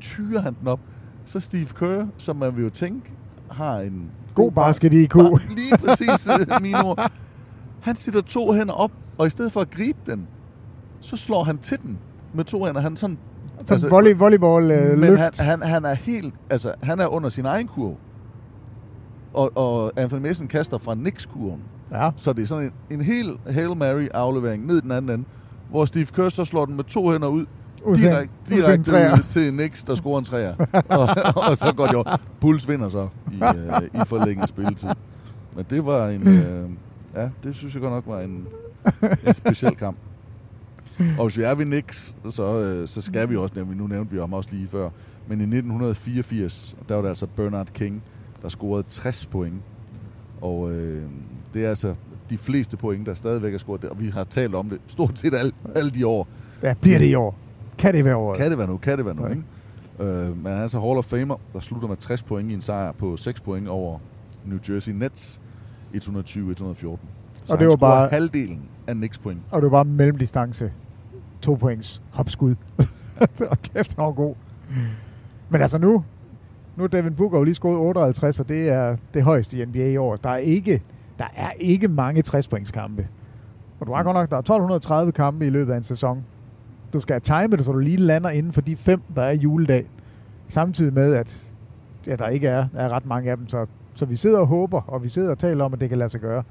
tyrer han den op. Så Steve Kerr, som man vil jo tænke, har en God basket IQ. Bare Lige præcis øh, mine ord. Han sætter to hænder op, og i stedet for at gribe den, så slår han til den med to hænder. Han sådan, Sådan altså, volley, volleyball øh, men løft. han, han, han er helt, altså han er under sin egen kurv. Og, og Anthony Mason kaster fra Knicks-kurven. Ja. Så det er sådan en, en hel Hail Mary aflevering ned i den anden ende, hvor Steve Kerr så slår den med to hænder ud, direkte, træer. ud til Knicks, der scorer en træer. og, og, så går det jo. Bulls vinder så i, øh, i forlænget spilletid. Men det var en... Øh, ja, det synes jeg godt nok var en, en speciel kamp. Og hvis vi er ved Knicks, så, øh, så skal vi også nævne, nu nævnte vi ham også lige før, men i 1984, der var det altså Bernard King, der scorede 60 point. Og øh, det er altså de fleste point, der stadigvæk er scoret. Og vi har talt om det stort set alle, alle de år. Ja, bliver det i år? Kan det være året? Kan det være nu? Kan det være nu? Ja. Ikke? Øh, men han er altså Hall of Famer, der slutter med 60 point i en sejr på 6 point over New Jersey Nets 120-114. Så Og det var bare- halvdelen af Knicks point. Og det var bare mellemdistance. To points hopskud. og kæft, han var god. Men altså nu, nu er Devin Booker jo lige scoret 58, og det er det højeste i NBA i år. Der er ikke, der er ikke mange 60 kampe. Og du har godt nok, der er 1230 kampe i løbet af en sæson. Du skal time det, så du lige lander inden for de fem, der er juledag. Samtidig med, at ja, der ikke er, er ret mange af dem. Så, så vi sidder og håber, og vi sidder og taler om, at det kan lade sig gøre.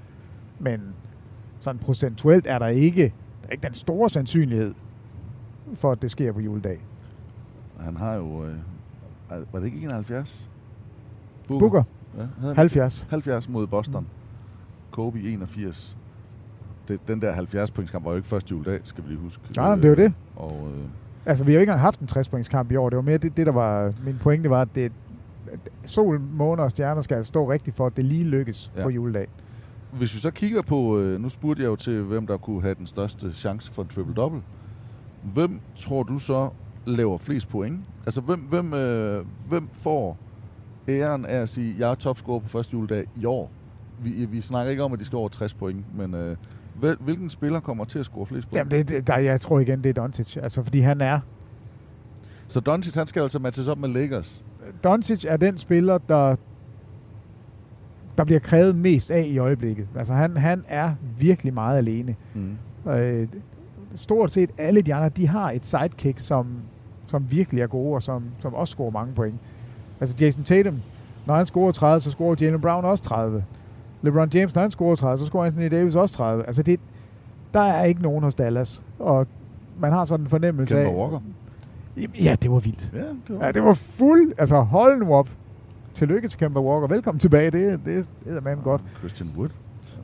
Men sådan procentuelt er der ikke, der er ikke den store sandsynlighed for, at det sker på juledag. Han har jo... Øh, var det ikke 71? Booker, Ja, havde han 70. 70 mod Boston. Kobe 81. det, den der 70 points kamp var jo ikke første juledag, skal vi lige huske. Nej, men det er jo det. Og, øh, Altså, vi har jo ikke engang haft en 60 points kamp i år. Det var mere det, det der var min pointe, var, at det, sol, måne og stjerner skal altså stå rigtigt for, at det lige lykkes Ja. ja. på juledag. hvis vi så kigger på, øh, nu spurgte jeg jo til, hvem der kunne have den største chance for en triple-double. Hvem tror du så laver flest point? Altså, hvem, hvem, øh, hvem får æren af at sige, jeg er topscorer på første juledag i år? Vi, vi snakker ikke om, at de skal over 60 point, men øh, hvil, hvilken spiller kommer til at score flest point? Jamen, det, det, der, jeg tror igen, det er Doncic. Altså, fordi han er... Så Doncic, han skal altså matches op med Lakers. Doncic er den spiller, der der bliver krævet mest af i øjeblikket. Altså, han, han er virkelig meget alene. Mm. Øh, stort set alle de andre, de har et sidekick, som, som virkelig er gode, og som, som også scorer mange point. Altså Jason Tatum, når han scorer 30, så scorer Jalen Brown også 30. LeBron James, når han scorer 30, så scorer Anthony Davis også 30. Altså det, der er ikke nogen hos Dallas, og man har sådan en fornemmelse Kemba af... Walker. Ja, det var vildt. Ja, det var, Ja, det var fuld... Altså, hold nu op. Tillykke til Kemba Walker. Velkommen tilbage. Det, det er man godt. Christian Wood.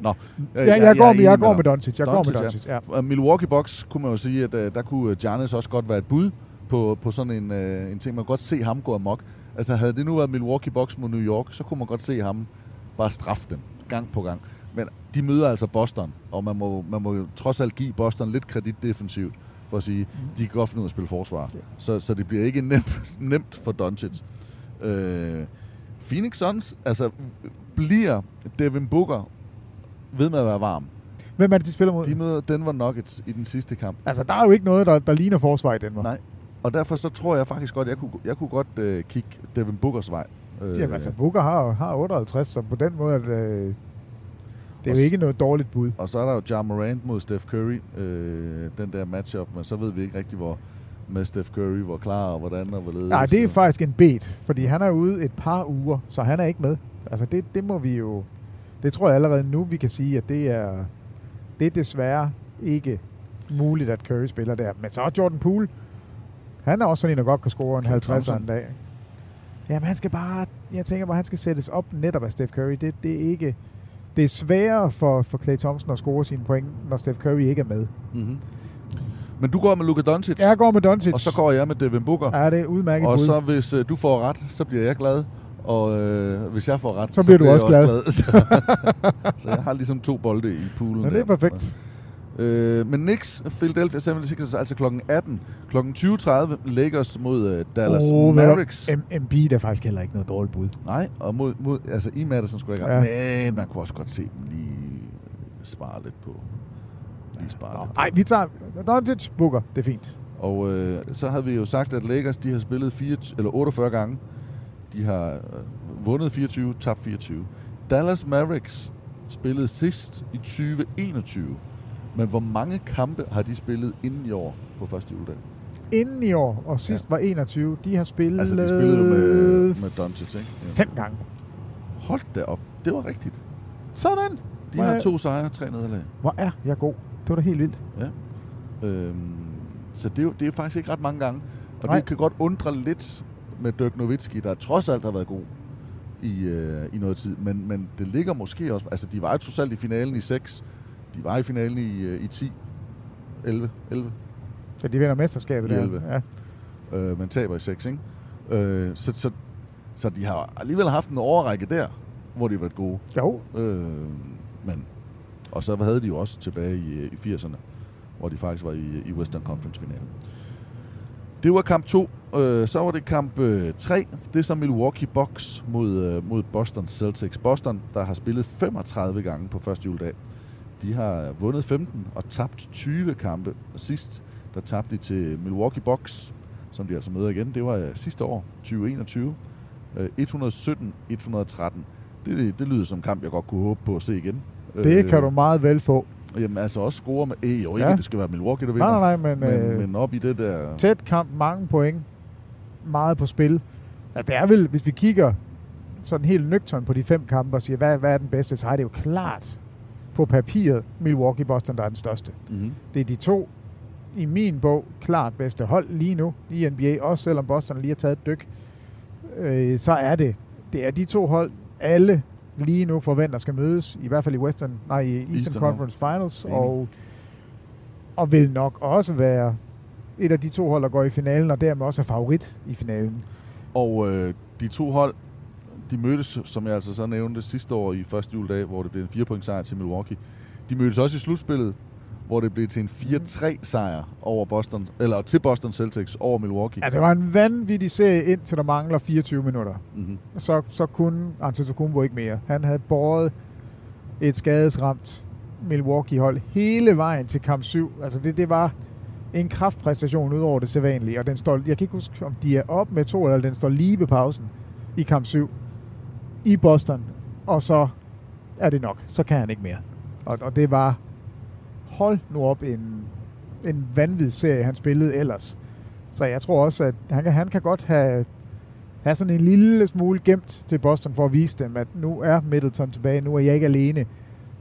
Nå, Ja, jeg, jeg, går, er med, jeg enig går med Doncic. Jeg går Doncic, med ja. Doncic, ja. Og Milwaukee Bucks kunne man jo sige, at uh, der kunne Giannis også godt være et bud på, på sådan en, uh, en ting. Man kunne godt se ham gå amok. Altså havde det nu været Milwaukee Bucks mod New York, så kunne man godt se ham bare straffe dem gang på gang. Men de møder altså Boston, og man må, man må jo trods alt give Boston lidt kredit defensivt, for at sige, de kan godt finde ud af at spille forsvar. Så, så det bliver ikke nemt, nemt for Doncic. Øh, Phoenix Suns, altså bliver Devin Booker ved med at være varm. Hvem er det, de spiller mod? De møder Denver Nuggets i den sidste kamp. Altså, der er jo ikke noget, der, der ligner forsvar i Denver. Nej. Og derfor så tror jeg faktisk godt, jeg kunne, jeg kunne godt øh, kigge Devin Bookers vej. Øh, Jamen, altså, Booker har, har 58, så på den måde det, øh, det er jo ikke noget dårligt bud. Og så er der jo Ja Morant mod Steph Curry. Øh, den der matchup, men så ved vi ikke rigtig, hvor med Steph Curry, hvor klar og hvordan og hvorledes. Nej, det er faktisk en bet, fordi han er ude et par uger, så han er ikke med. Altså, det, det må vi jo... Det tror jeg allerede nu, vi kan sige, at det er, det er desværre ikke muligt, at Curry spiller der. Men så er Jordan Poole, han er også sådan en, der godt kan score en Klay 50 en dag. Jamen, han skal bare... Jeg tænker bare, han skal sættes op netop af Steph Curry. Det, det er ikke... Det er sværere for, for Clay Thompson at score sine point, når Steph Curry ikke er med. Mm-hmm. Men du går med Luka Doncic, Jeg går med Doncic. og så går jeg med Devin Booker. Ja, det er et udmærket og bud. så hvis øh, du får ret, så bliver jeg glad. Og øh, hvis jeg får ret, Så bliver du jeg også glad. så jeg har ligesom to bolde i poolen. Men det er der. perfekt. Øh, men Knicks, Philadelphia 76ers, altså klokken 18. Klokken 20.30 Lakers mod øh, Dallas Oh, Mavericks. M- Embiid er faktisk heller ikke noget dårligt bud. Nej, og mod, mod altså i Madison skulle jeg ikke ja. Men man kunne også godt se dem lige spare lidt på. Lige spare lidt. Nej, vi tager Doncic, Booker. Det er fint. Og øh, så havde vi jo sagt, at Lakers de har spillet 4, eller 48 gange. De har øh, vundet 24, tabt 24. Dallas Mavericks spillede sidst i 2021. Men hvor mange kampe har de spillet inden i år på første juledag? Inden i år, og sidst ja. var 21, de har spillet... Altså, de spillede jo med, med Doncic, ikke? Ja. Fem gange. Hold da op. Det var rigtigt. Sådan. De Hvor har er- to sejre, tre nederlag. Hvor er jeg god. Det var da helt vildt. Ja. Øhm, så det er, jo, det er faktisk ikke ret mange gange. Og Nej. det kan godt undre lidt med Dirk Nowitzki, der trods alt har været god i, øh, i noget tid. Men, men det ligger måske også... Altså, de var jo trods alt i finalen i 6. De var i finalen i, øh, i 10. 11. 11. Ja, de vinder mesterskabet I der. 11. Ja. Øh, men taber i 6, ikke? Øh, så, så, så de har alligevel haft en overrække der, hvor de har været gode. Jo. Øh, men, og så havde de jo også tilbage i, i 80'erne, hvor de faktisk var i, i Western Conference-finalen. Det var kamp 2. Øh, så var det kamp 3. Det er så Milwaukee Bucks mod, øh, mod Boston Celtics. Boston, der har spillet 35 gange på første juledag. De har vundet 15 og tabt 20 kampe. Og sidst, der tabte de til Milwaukee Bucks, som de altså møder igen. Det var øh, sidste år, 2021. Øh, 117-113. Det, det lyder som en kamp, jeg godt kunne håbe på at se igen. Det kan du meget vel få. Jamen altså også score med... Øh, jo ikke, ja. det skal være Milwaukee, der vinder. Nej, nej, nej, men, men, øh, men op i det der... Tæt kamp, mange point. Meget på spil. Altså, det er vel, hvis vi kigger sådan helt nøgtern på de fem kampe og siger, hvad, hvad er den bedste, så er det jo klart på papiret Milwaukee-Boston, der er den største. Mm-hmm. Det er de to, i min bog, klart bedste hold lige nu i NBA, også selvom Boston lige har taget et dyk. Øh, så er det, det er de to hold, alle lige nu forventer skal mødes, i hvert fald i Western, nej, i Eastern, Eastern Conference Finals, Enig. og, og vil nok også være et af de to hold, der går i finalen, og dermed også er favorit i finalen. Og øh, de to hold, de mødtes, som jeg altså så nævnte sidste år i første juledag, hvor det blev en 4 point sejr til Milwaukee. De mødtes også i slutspillet, hvor det blev til en 4-3 sejr over Boston, eller til Boston Celtics over Milwaukee. Altså, det var en vanvittig serie indtil der mangler 24 minutter. Mm-hmm. Så, så kunne Antetokounmpo ikke mere. Han havde båret et skadesramt Milwaukee-hold hele vejen til kamp 7. Altså, det, det var en kraftpræstation ud over det sædvanlige, og den står, jeg kan ikke huske, om de er op med to, eller den står lige ved pausen i kamp 7 i Boston, og så er det nok. Så kan han ikke mere. Og, og det var, hold nu op, en, en vanvittig serie, han spillede ellers. Så jeg tror også, at han kan, han kan godt have, have sådan en lille smule gemt til Boston for at vise dem, at nu er Middleton tilbage, nu er jeg ikke alene.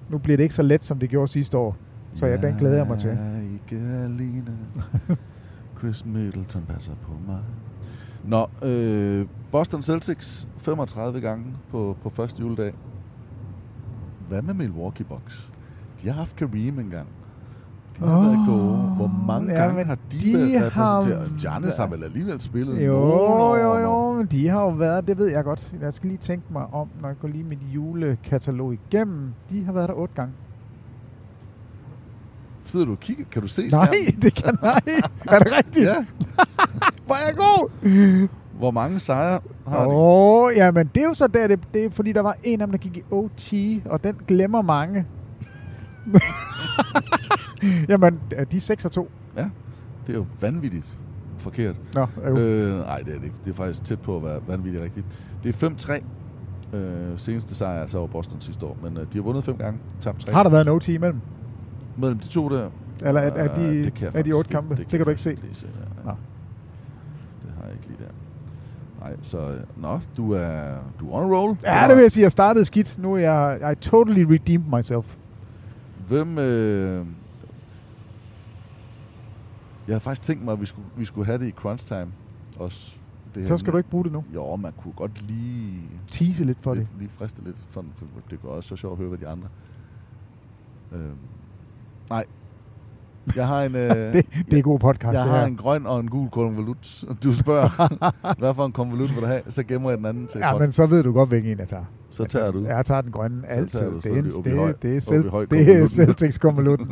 Nu bliver det ikke så let, som det gjorde sidste år. Så ja, den glæder jeg mig til. Jeg er ikke alene. Chris Middleton passer på mig. Nå, øh, Boston Celtics 35 gange på, på første juledag. Hvad med Milwaukee Bucks? De har haft Kareem engang. De har oh, været gode. Hvor mange ja, gange har de, de været har repræsenteret? Giannis har vel alligevel spillet Jo, år jo, jo, men de har jo været, det ved jeg godt. Jeg skal lige tænke mig om, når jeg går lige mit julekatalog igennem. De har været der otte gange. Sidder du og kigger? Kan du se Nej, skærmen? det kan nej. er det rigtigt? Ja. Hvor er jeg god! Hvor mange sejre har de? Åh, oh, ja, men det er jo så der, det, det er, fordi der var en af dem, der gik i OT, og den glemmer mange. Jamen, de er 6 og 2. Ja, det er jo vanvittigt forkert. Nå, jo. Øh, nej, det er det ikke. Det er faktisk tæt på at være vanvittigt rigtigt. Det er 5-3. Øh, seneste sejr altså over Boston sidste år, men øh, de har vundet fem gange, tabt tre. Har der været en OT imellem? Mellem de to der? Eller er, er Øh, de, det kan jeg er de otte kampe? Det, det kan du ikke se. se ja. Nå. Det har jeg ikke lige der. Nej, så... Nå, du er, du er on a roll. Ja, det vil jeg sige. Jeg startede skidt. Nu er jeg I totally redeemed myself. Hvem... Øh, jeg havde faktisk tænkt mig, at vi skulle, vi skulle have det i crunch time også. Det Så skal du ikke bruge det nu. Jo, man kunne godt lige... Tease lidt for lidt, det. Lige friste lidt, for, for det går også så sjovt at høre, hvad de andre... Øh, nej. Jeg har en... Øh, det, det er god podcast, jeg det har her. en grøn og en gul konvolut. Du spørger, hvad for en konvolut vil du have? Så gemmer jeg den anden til Ja, men så ved du godt, hvilken en jeg tager. Så tager du. Jeg tager den grønne altid. Det er, en, i det, det er, selv, i det er.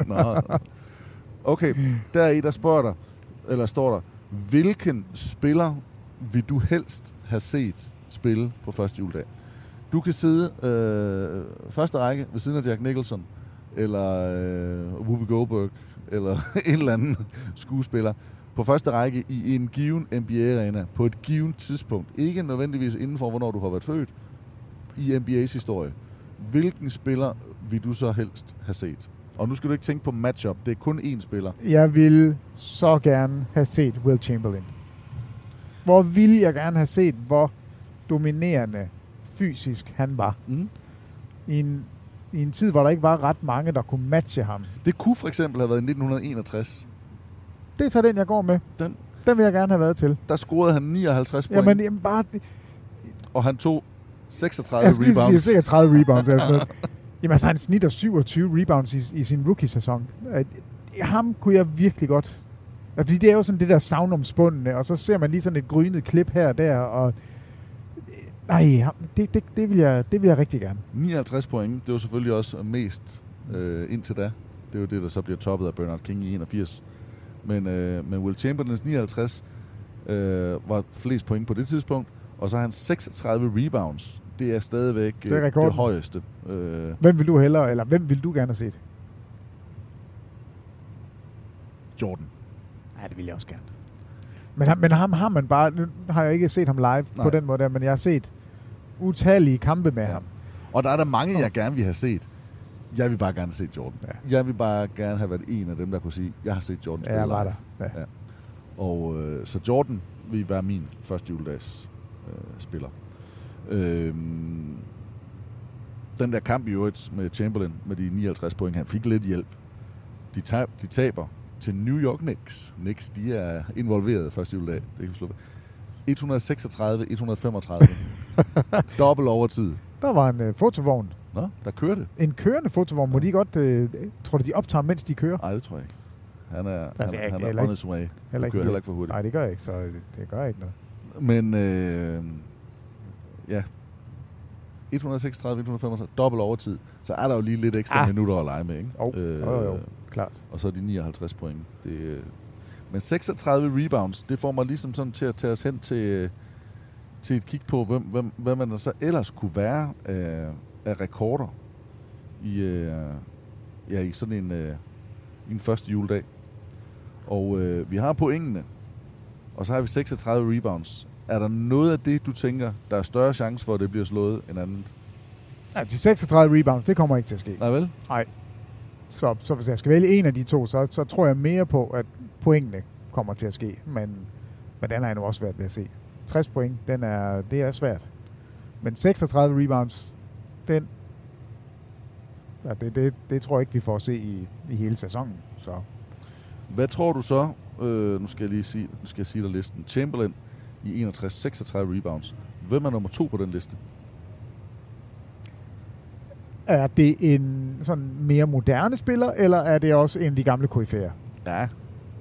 Nå. Okay, der er en, der spørger dig, eller står der, hvilken spiller vil du helst have set spille på første juledag? Du kan sidde øh, første række ved siden af Jack Nicholson, eller øh, Whoopi Goldberg, eller en eller anden skuespiller, på første række i en given NBA-arena, på et givet tidspunkt. Ikke nødvendigvis inden for, hvornår du har været født, i NBA's historie. Hvilken spiller vil du så helst have set? Og nu skal du ikke tænke på matchup. Det er kun én spiller. Jeg ville så gerne have set Will Chamberlain. Hvor ville jeg gerne have set, hvor dominerende fysisk han var. Mm. I en, I en tid, hvor der ikke var ret mange, der kunne matche ham. Det kunne for eksempel have været i 1961. Det er så den, jeg går med. Den, Den vil jeg gerne have været til. der scorede han 59 point, Jamen, jamen bare... og han tog 36 Jeg rebounds. sikkert 30 rebounds. noget. Jamen, altså, han snitter 27 rebounds i, i sin rookie-sæson. Øh, Ham kunne jeg virkelig godt... Fordi det er jo sådan det der savnomspundende, og så ser man lige sådan et grynet klip her og der, og... Nej, det, det, det, vil jeg, det vil jeg rigtig gerne. 59 point, det var selvfølgelig også mest øh, indtil da. Det er jo det, der så bliver toppet af Bernard King i 81. Men, øh, men Will Chamberlains 59 øh, var flest point på det tidspunkt, og så har han 36 rebounds. Det er stadigvæk Det er øh, rekorden. det højeste. Øh, Hvem vil du hellere, eller hvem vil du gerne have set? Jordan. Nej, det vil jeg også gerne. Men, ham- men ham har man bare... Nu har jeg ikke set ham live. Nej. på den måde der, men jeg har set utallige kampe med ja. Ja. ham. Og der er der mange, jeg gerne vil have set. Jeg vil bare gerne set Jordan. Ja. Jeg vil bare gerne have været en af dem, der kunne sige, jeg har set Jordan Ja, spille jeg var der. Ja. Ja. Og øh, så Jordan vil være min første juledags øh, spiller. Øhm, den der kamp i øvrigt med Chamberlain med de 59 point, han fik lidt hjælp. De, tab, de taber til New York Knicks. Knicks, de er involveret første juledag. Det kan vi slå ved. 136-135. Dobbelt overtid. Der var en øh, fotovogn. Nå, der kørte. En kørende fotovogn. Må de godt... Øh, tror du, de optager, mens de kører? Nej, det tror jeg ikke. Han er, Altså, han, jeg- han er on his way. Heller Han ikke kører heller ikke for hurtigt. Nej, det gør jeg ikke, så det, det gør ikke noget. Men øh, ja, 136, 135, dobbelt overtid, så er der jo lige lidt ekstra Ah. minutter at lege med, ikke? Jo, jo, jo, klart. Og så er de 59 point. Det, øh, men 36 rebounds, det får mig ligesom sådan til at tage os hen til, øh, til et kig på, hvem, hvem, hvad man der så ellers kunne være af, af rekorder i, øh, ja, i sådan en, øh, i en første juledag. Og øh, vi har pointene, og så har vi 36 rebounds. Er der noget af det, du tænker, der er større chance for, at det bliver slået end andet? Ja, de 36 rebounds, det kommer ikke til at ske. Nej vel? Nej. Så, så hvis jeg skal vælge en af de to, så, så tror jeg mere på, at pointene kommer til at ske. Men, men den har jeg nu også svært ved at se. 60 point, den er, det er svært. Men 36 rebounds, den, ja, det, det, det tror jeg ikke, vi får at se i, i hele sæsonen. Så Hvad tror du så, øh, nu skal jeg lige sige, nu skal jeg sige dig listen, Chamberlain i 61-36 rebounds. Hvem er nummer to på den liste? er det en sådan mere moderne spiller, eller er det også en af de gamle KF'er? Ja,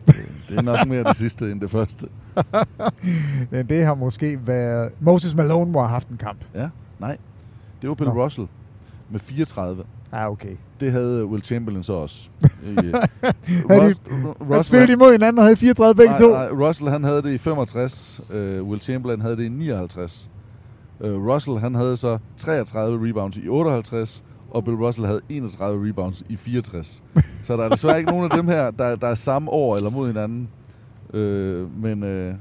det, det er nok mere det sidste end det første. Men det har måske været... Moses Malone må have haft en kamp. Ja, nej. Det var Bill Nå. Russell med 34. Ja, okay. Det havde Will Chamberlain så også. I, øh, de- spillede de imod hinanden og havde 34 begge nej, to? Nej, Russell han havde det i 65. Uh, Will Chamberlain havde det i 59. Uh, Russell han havde så 33 rebounds i 58, og Bill Russell havde 31 rebounds i 64. så der er desværre ikke nogen af dem her, der, der er samme år eller mod hinanden. Uh, men uh,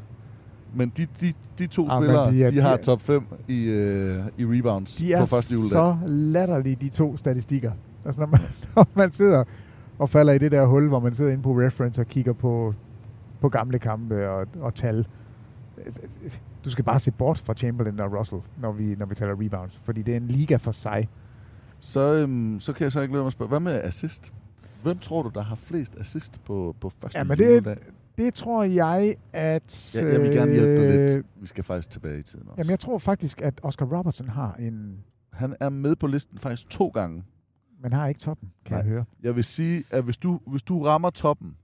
men de, de, de to Ah, spillere, de er- de har de top 5 i, uh, i rebounds De på første juledag. så latterlige, de to statistikker. Altså, når man, når man sidder og falder i det der hul, hvor man sidder inde på reference og kigger på, på gamle kampe og, og tal. Du skal bare se bort fra Chamberlain og Russell, når vi, når vi taler rebounds, fordi det er en liga for sig. Så, øhm, så kan jeg så ikke lade mig spørge, hvad med assist? Hvem tror du, der har flest assist på, på første Ja, men det, juledag? Det tror jeg, at... Ja, jeg vil gerne hjælpe dig øh, lidt. Vi skal faktisk tilbage i tiden også. Jamen, jeg tror faktisk, at Oscar Robertson har en... Han er med på listen faktisk to gange. Men har ikke toppen, kan jeg høre. Jeg vil sige, at hvis du, hvis du rammer toppen,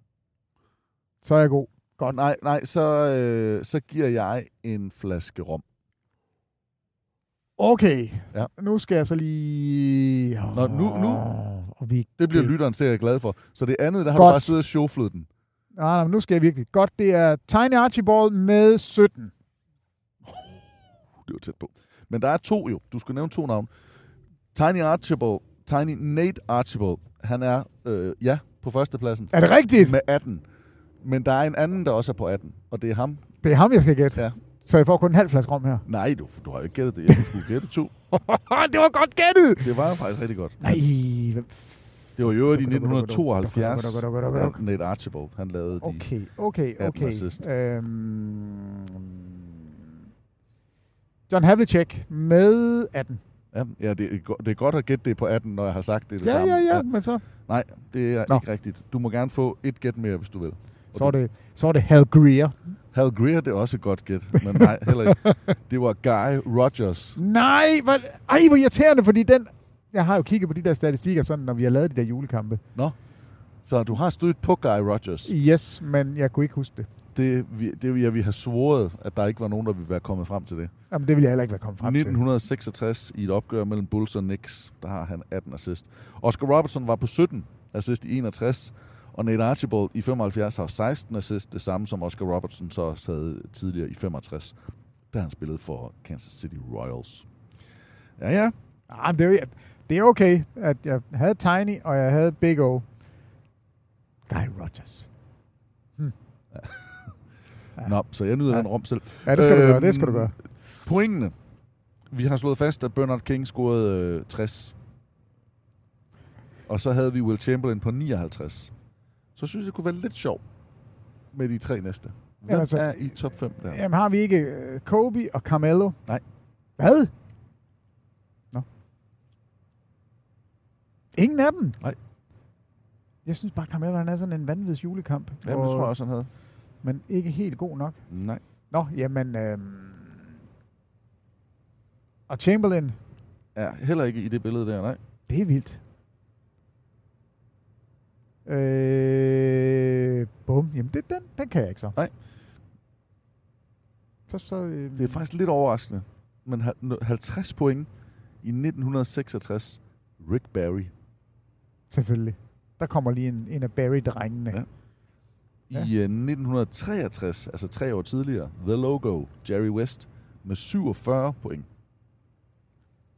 Så er jeg god. Godt. Nej, nej så, øh, så giver jeg en flaske rom. Okay. Ja. Nu skal jeg så lige... Nå, nu, nu. Og vi, Det bliver lytteren sikkert glad for. Så det andet, der har Godt. du bare siddet og sjoflet den. Nej, nej, men nu skal jeg virkelig. Godt, det er Tiny Archibald med 17. Det var tæt på. Men der er to jo. Du skal nævne to navne. Tiny Archibald, Tiny Nate Archibald, han er, øh, ja, på førstepladsen. Er det rigtigt? Med 18. Men der er en anden, der også er på 18, og det er ham. Det er ham, jeg skal gætte. Ja. Så jeg får kun en halv flaske rom her. Nej, du, du har jo ikke gættet det. Jeg skulle gætte to. det var godt gættet! Det var faktisk rigtig godt. Nej, hvem Det var jo i Duk, duk, duk, duk, duk, 1972, duk, duk, duk, duk, duk. at Nate Archibald, han lavede de Okay, okay, 18 okay. Øhm, John Havlicek med 18. Ja, ja det, er, det er godt at gætte det på 18, når jeg har sagt det, det Ja, samme. ja, ja, men så, Nej, det er Nå. ikke rigtigt. Du må gerne få et gæt mere, hvis du vil. Og så, er det, så er det Hal Greer. Hal Greer, det er også et godt gæt, men nej, heller ikke. Det var Guy Rogers. Nej, hvor, ej, hvor irriterende, fordi den... Jeg har jo kigget på de der statistikker, sådan, når vi har lavet de der julekampe. Nå, så du har stødt på Guy Rogers. Yes, men jeg kunne ikke huske det. Det, vi, det jeg vi har svoret, at der ikke var nogen, der ville være kommet frem til det. Jamen, det ville jeg heller ikke være kommet frem til. 1966 i et opgør mellem Bulls og Knicks, der har han 18 assist. Oscar Robertson var på 17 assist i 61, og Nate Archibald i 75 har 16 assist, det samme som Oscar Robertson så havde tidligere i 65, da han spillede for Kansas City Royals. Ja, ja. Ah, det, er, det er okay, at jeg havde Tiny, og jeg havde Big O. Guy Rogers. Nå, så jeg nyder Ja. den rom selv. Ja, det skal du gøre, det skal du gøre. Pointene. Vi har slået fast, at Bernard King scorede øh, 60. Og så havde vi Will Chamberlain på 59. Så synes jeg, det kunne være lidt sjov med de tre næste. Hvem Jamen, altså- er i top 5 der? Jamen, har vi ikke øh, Kobe og Carmelo? Nej. Hvad? Ingen af dem? Nej. Jeg synes bare, Carmelo han er sådan en vanvittig julekamp. Jamen, det tror jeg også, han havde. Men ikke helt god nok. Nej. Nå, jamen... Øhm, og Chamberlain, er heller ikke i det billede der, nej. Det er vildt. Øh, bum. Jamen, det, den, den kan jeg ikke så. Nej. Først så... Øh, Det er faktisk lidt overraskende. Men ha- nå- 50 point i 1966. Rick Barry. Selvfølgelig. Der kommer lige en, en af Barry-drengene. Ja. I øh, 1963, altså tre år tidligere, The Logo, Jerry West, med 47 point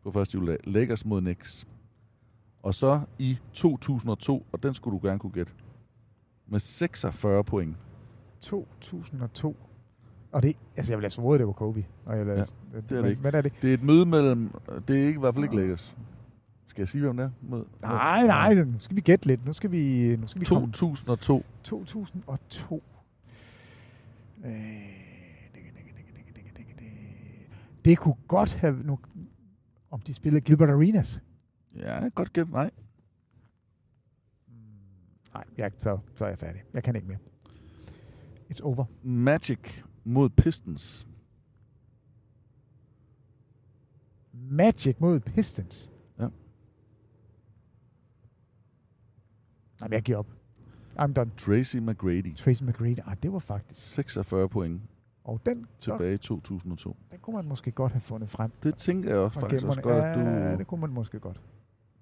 på første juledag. Lakers mod Knicks. Og så i 2002, og den skulle du gerne kunne gætte, med 46 point. 2002. Og det, altså jeg vil altså våge, det var Kobe. Og jeg vil, Ja, det er det ikke. Hvad er det? Det er et møde mellem, det er ikke, i hvert fald ikke Lakers. Skal jeg sige, hvem det er? Mod, Nej, nej, nu skal vi gætte lidt. Nu skal vi, nu skal vi komme. 2002. 2002. Øh, Det kunne godt have... Nu, om de spillede Gilbert Arenas. Ja, godt gæt. Nej. Nej, jeg, så, så er jeg færdig. Jeg kan ikke mere. It's over. Magic mod Pistons. Magic mod Pistons. Ja. Jamen, jeg giver op. I'm done. Tracy McGrady. Tracy McGrady. Ah, det var faktisk... 46 point Og den, tilbage i 2002. den kunne man måske godt have fundet frem. Det tænker jeg også Og faktisk også godt, at Ja, du, det kunne man måske godt.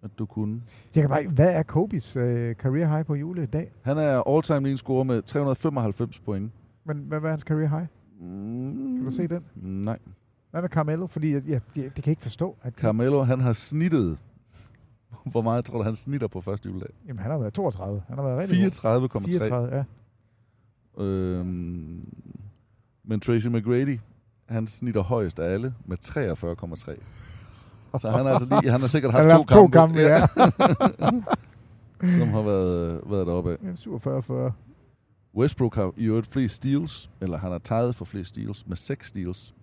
at du kunne. Jeg kan bare, hvad er Kobes øh, career high på jule i dag? Han er all-time leading scorer med 395 point. Men hvad var hans career high? Mm, Kan du se den? Nej. Hvad med Carmelo? Fordi jeg, jeg, jeg, det kan ikke forstå, at Carmelo, han har snittet. Hvor meget tror du, han snitter på første juledag? jamen, han har været 32. Han har været rigtig god. 34,3. 34, ja. Øhm, men Tracy McGrady, han snitter højst af alle med 43,3. Så han har, altså lige, han har sikkert haft, Han har to, haft to kampe, kampe, ja. som har været, været deroppe af. Ja, 47-40. Westbrook har i øvrigt flest steals, eller han har taget for flest steals, med 6 steals.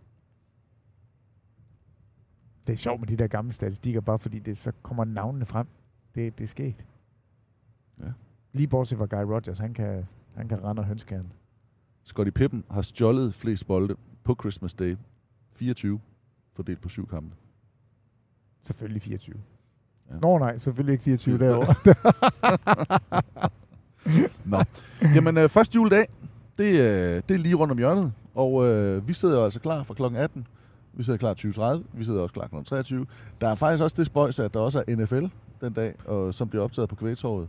Det er sjovt med de der gamle statistikker, bare fordi det så kommer navnene frem. Det, det er sket. Ja. Lige bortset fra Guy Rogers, han kan, han kan rende og hønskæren. Scottie Pippen har stjålet flest bolde på Christmas Day. 24, fordelt på syv kampe. Selvfølgelig 24. Ja. Nå nej, selvfølgelig ikke 24 Ja. derovre. Nå. Jamen, øh, første juledag, det, øh, det er lige rundt om hjørnet. Og øh, vi sidder jo altså klar fra kl. 18. Vi sidder klar 20.30. Vi sidder også klar kl. 23. Der er faktisk også det spøjs, at der også er NFL den dag, og, som bliver optaget på Kvægtorvet.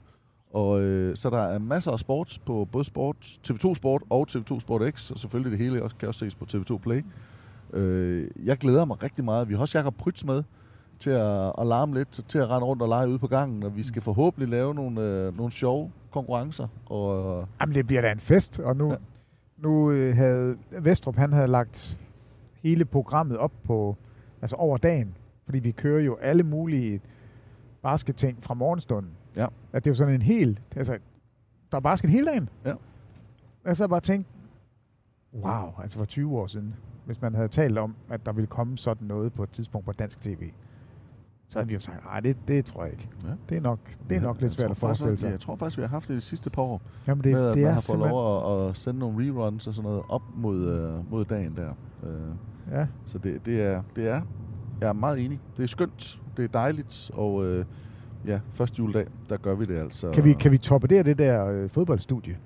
Og øh, så der er masser af sport på både sport, TV2 Sport og TV2 Sport X, og selvfølgelig det hele også, kan også ses på TV2 Play. Øh, jeg glæder mig rigtig meget. Vi har også Jakob Prytz med til at, at larme lidt, til at rende rundt og lege ude på gangen, og vi skal forhåbentlig lave nogle, øh, nogle sjove konkurrencer. Og, Jamen, det bliver da en fest, og nu, ja. nu øh, havde Vestrup, han havde lagt hele programmet op på, altså over dagen, fordi vi kører jo alle mulige basketting fra morgenstunden. Ja. At det er jo sådan en hel, altså, der er basket hele dagen. Ja. Og så bare tænkt, wow, altså for 20 år siden, hvis man havde talt om, at der ville komme sådan noget på et tidspunkt på dansk tv, så havde vi jo sagt, nej, det, det tror jeg ikke. Ja. Det er nok, det er nok Jeg lidt svært at forestille sig. Jeg tror faktisk, vi har haft det de sidste par år. Jamen Det, det, med, at det man er har fået simpelthen... lov at, at sende nogle reruns og sådan noget op mod, øh, mod dagen der. Øh, Ja. så det, det, er, det er, jeg er meget enig. Det er skønt, det er dejligt, og øh, ja, første juledag, der gør vi det altså. Kan vi, kan vi toppe det, det der øh, fodboldstudie?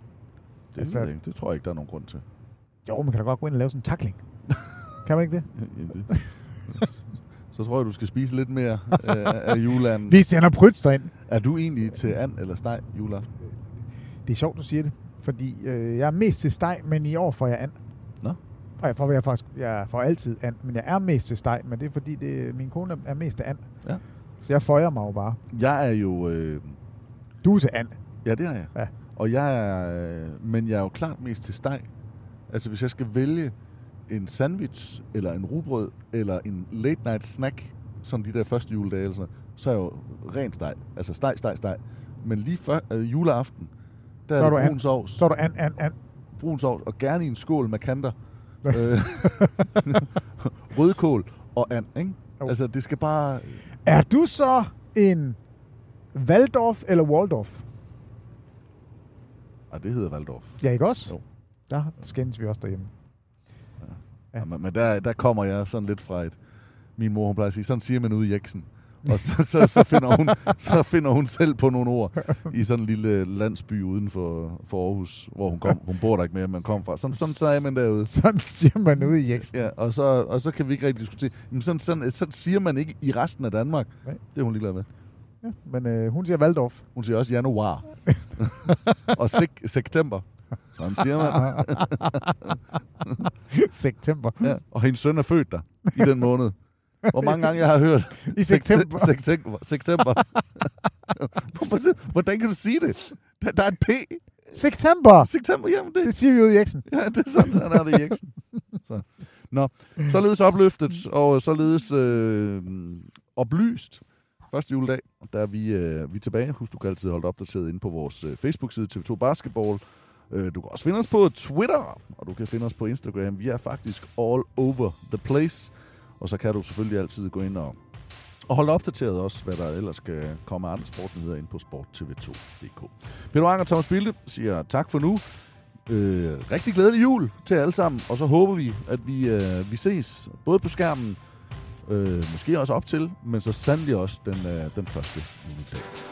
det, altså- altså, det, det tror jeg ikke, der er nogen grund til. Jo, man kan da godt gå ind og lave sådan en tackling. kan man ikke det? Ja, det. Så tror jeg, du skal spise lidt mere øh, af juleanden. Vi sender Prytz ind. Er du egentlig til and eller steg juleaften? Det er sjovt, du siger det. Fordi øh, jeg er mest til steg, men i år får jeg and. Nå. Og jeg får, jeg, faktisk, jeg får altid and, men jeg er mest til steg, men det er fordi, det, min kone er mest til and. Ja. Så jeg føjer mig jo bare. Jeg er jo... Øh, Du er til and. Ja, det er jeg. Ja. Og jeg er, øh, men jeg er jo klart mest til steg. Altså, hvis jeg skal vælge en sandwich, eller en rugbrød, eller en late night snack, som de der første juledage, eller sådan så er jeg jo ren steg. Altså steg, steg, steg. Men lige før øh, juleaften, der Så er er det brun sovs. Så er du and, and, and. Brun sovs, og gerne i en skål med kanter. øh, rødkål og and, ikke? Jo. Altså, det skal bare... Er du så en Waldorf eller Waldorf? Ah, det hedder Waldorf. Ja, ikke også? Jo. Der skændes vi også derhjemme. Ja. Men, men der, der kommer jeg sådan lidt fra et min mor hun plejer at sige, sådan siger man ude i Jeksen. Og så, så, så, finder hun, så finder hun selv på nogle ord i sådan en lille landsby uden for, for Aarhus, hvor hun kom. Hun bor der ikke mere, men kom fra. Sådan, sådan sagde man derude. Sådan siger man ude i Jeksen. Ja, og så, og så kan vi ikke rigtig diskutere. Men sådan, sådan, sådan siger man ikke i resten af Danmark. Nej. Det er hun ligeglad med. Ja, men øh, hun siger Waldorf. Hun siger også januar. og sek- september. Sådan siger man. September. Ja. Og hendes søn er født der i den måned. Hvor mange gange jeg har hørt I september. September. september. Hvordan kan du sige det? Der, der er et P. September! September, jamen det, Det siger vi ude i Jeksen. ja, det er sådan, sådan er det i Jeksen. Så. Nå, således opløftet og således øh, oplyst første juledag, der er vi, øh, vi er tilbage. Husk, du kan altid holde opdateret inde på vores øh, Facebook-side TV2 Basketball. Øh, du kan også finde os på Twitter, og du kan finde os på Instagram. Vi er faktisk all over the place. Og så kan du selvfølgelig altid gå ind og, og holde opdateret også, hvad der ellers skal komme af andre sportnyheder ind på sporttv2.dk. Peter Wang og Thomas Bilde siger tak for nu. Øh, rigtig glædelig jul til alle sammen, og så håber vi, at vi, øh, vi ses både på skærmen, øh, måske også op til, men så sandelig også den, øh, den første juledag.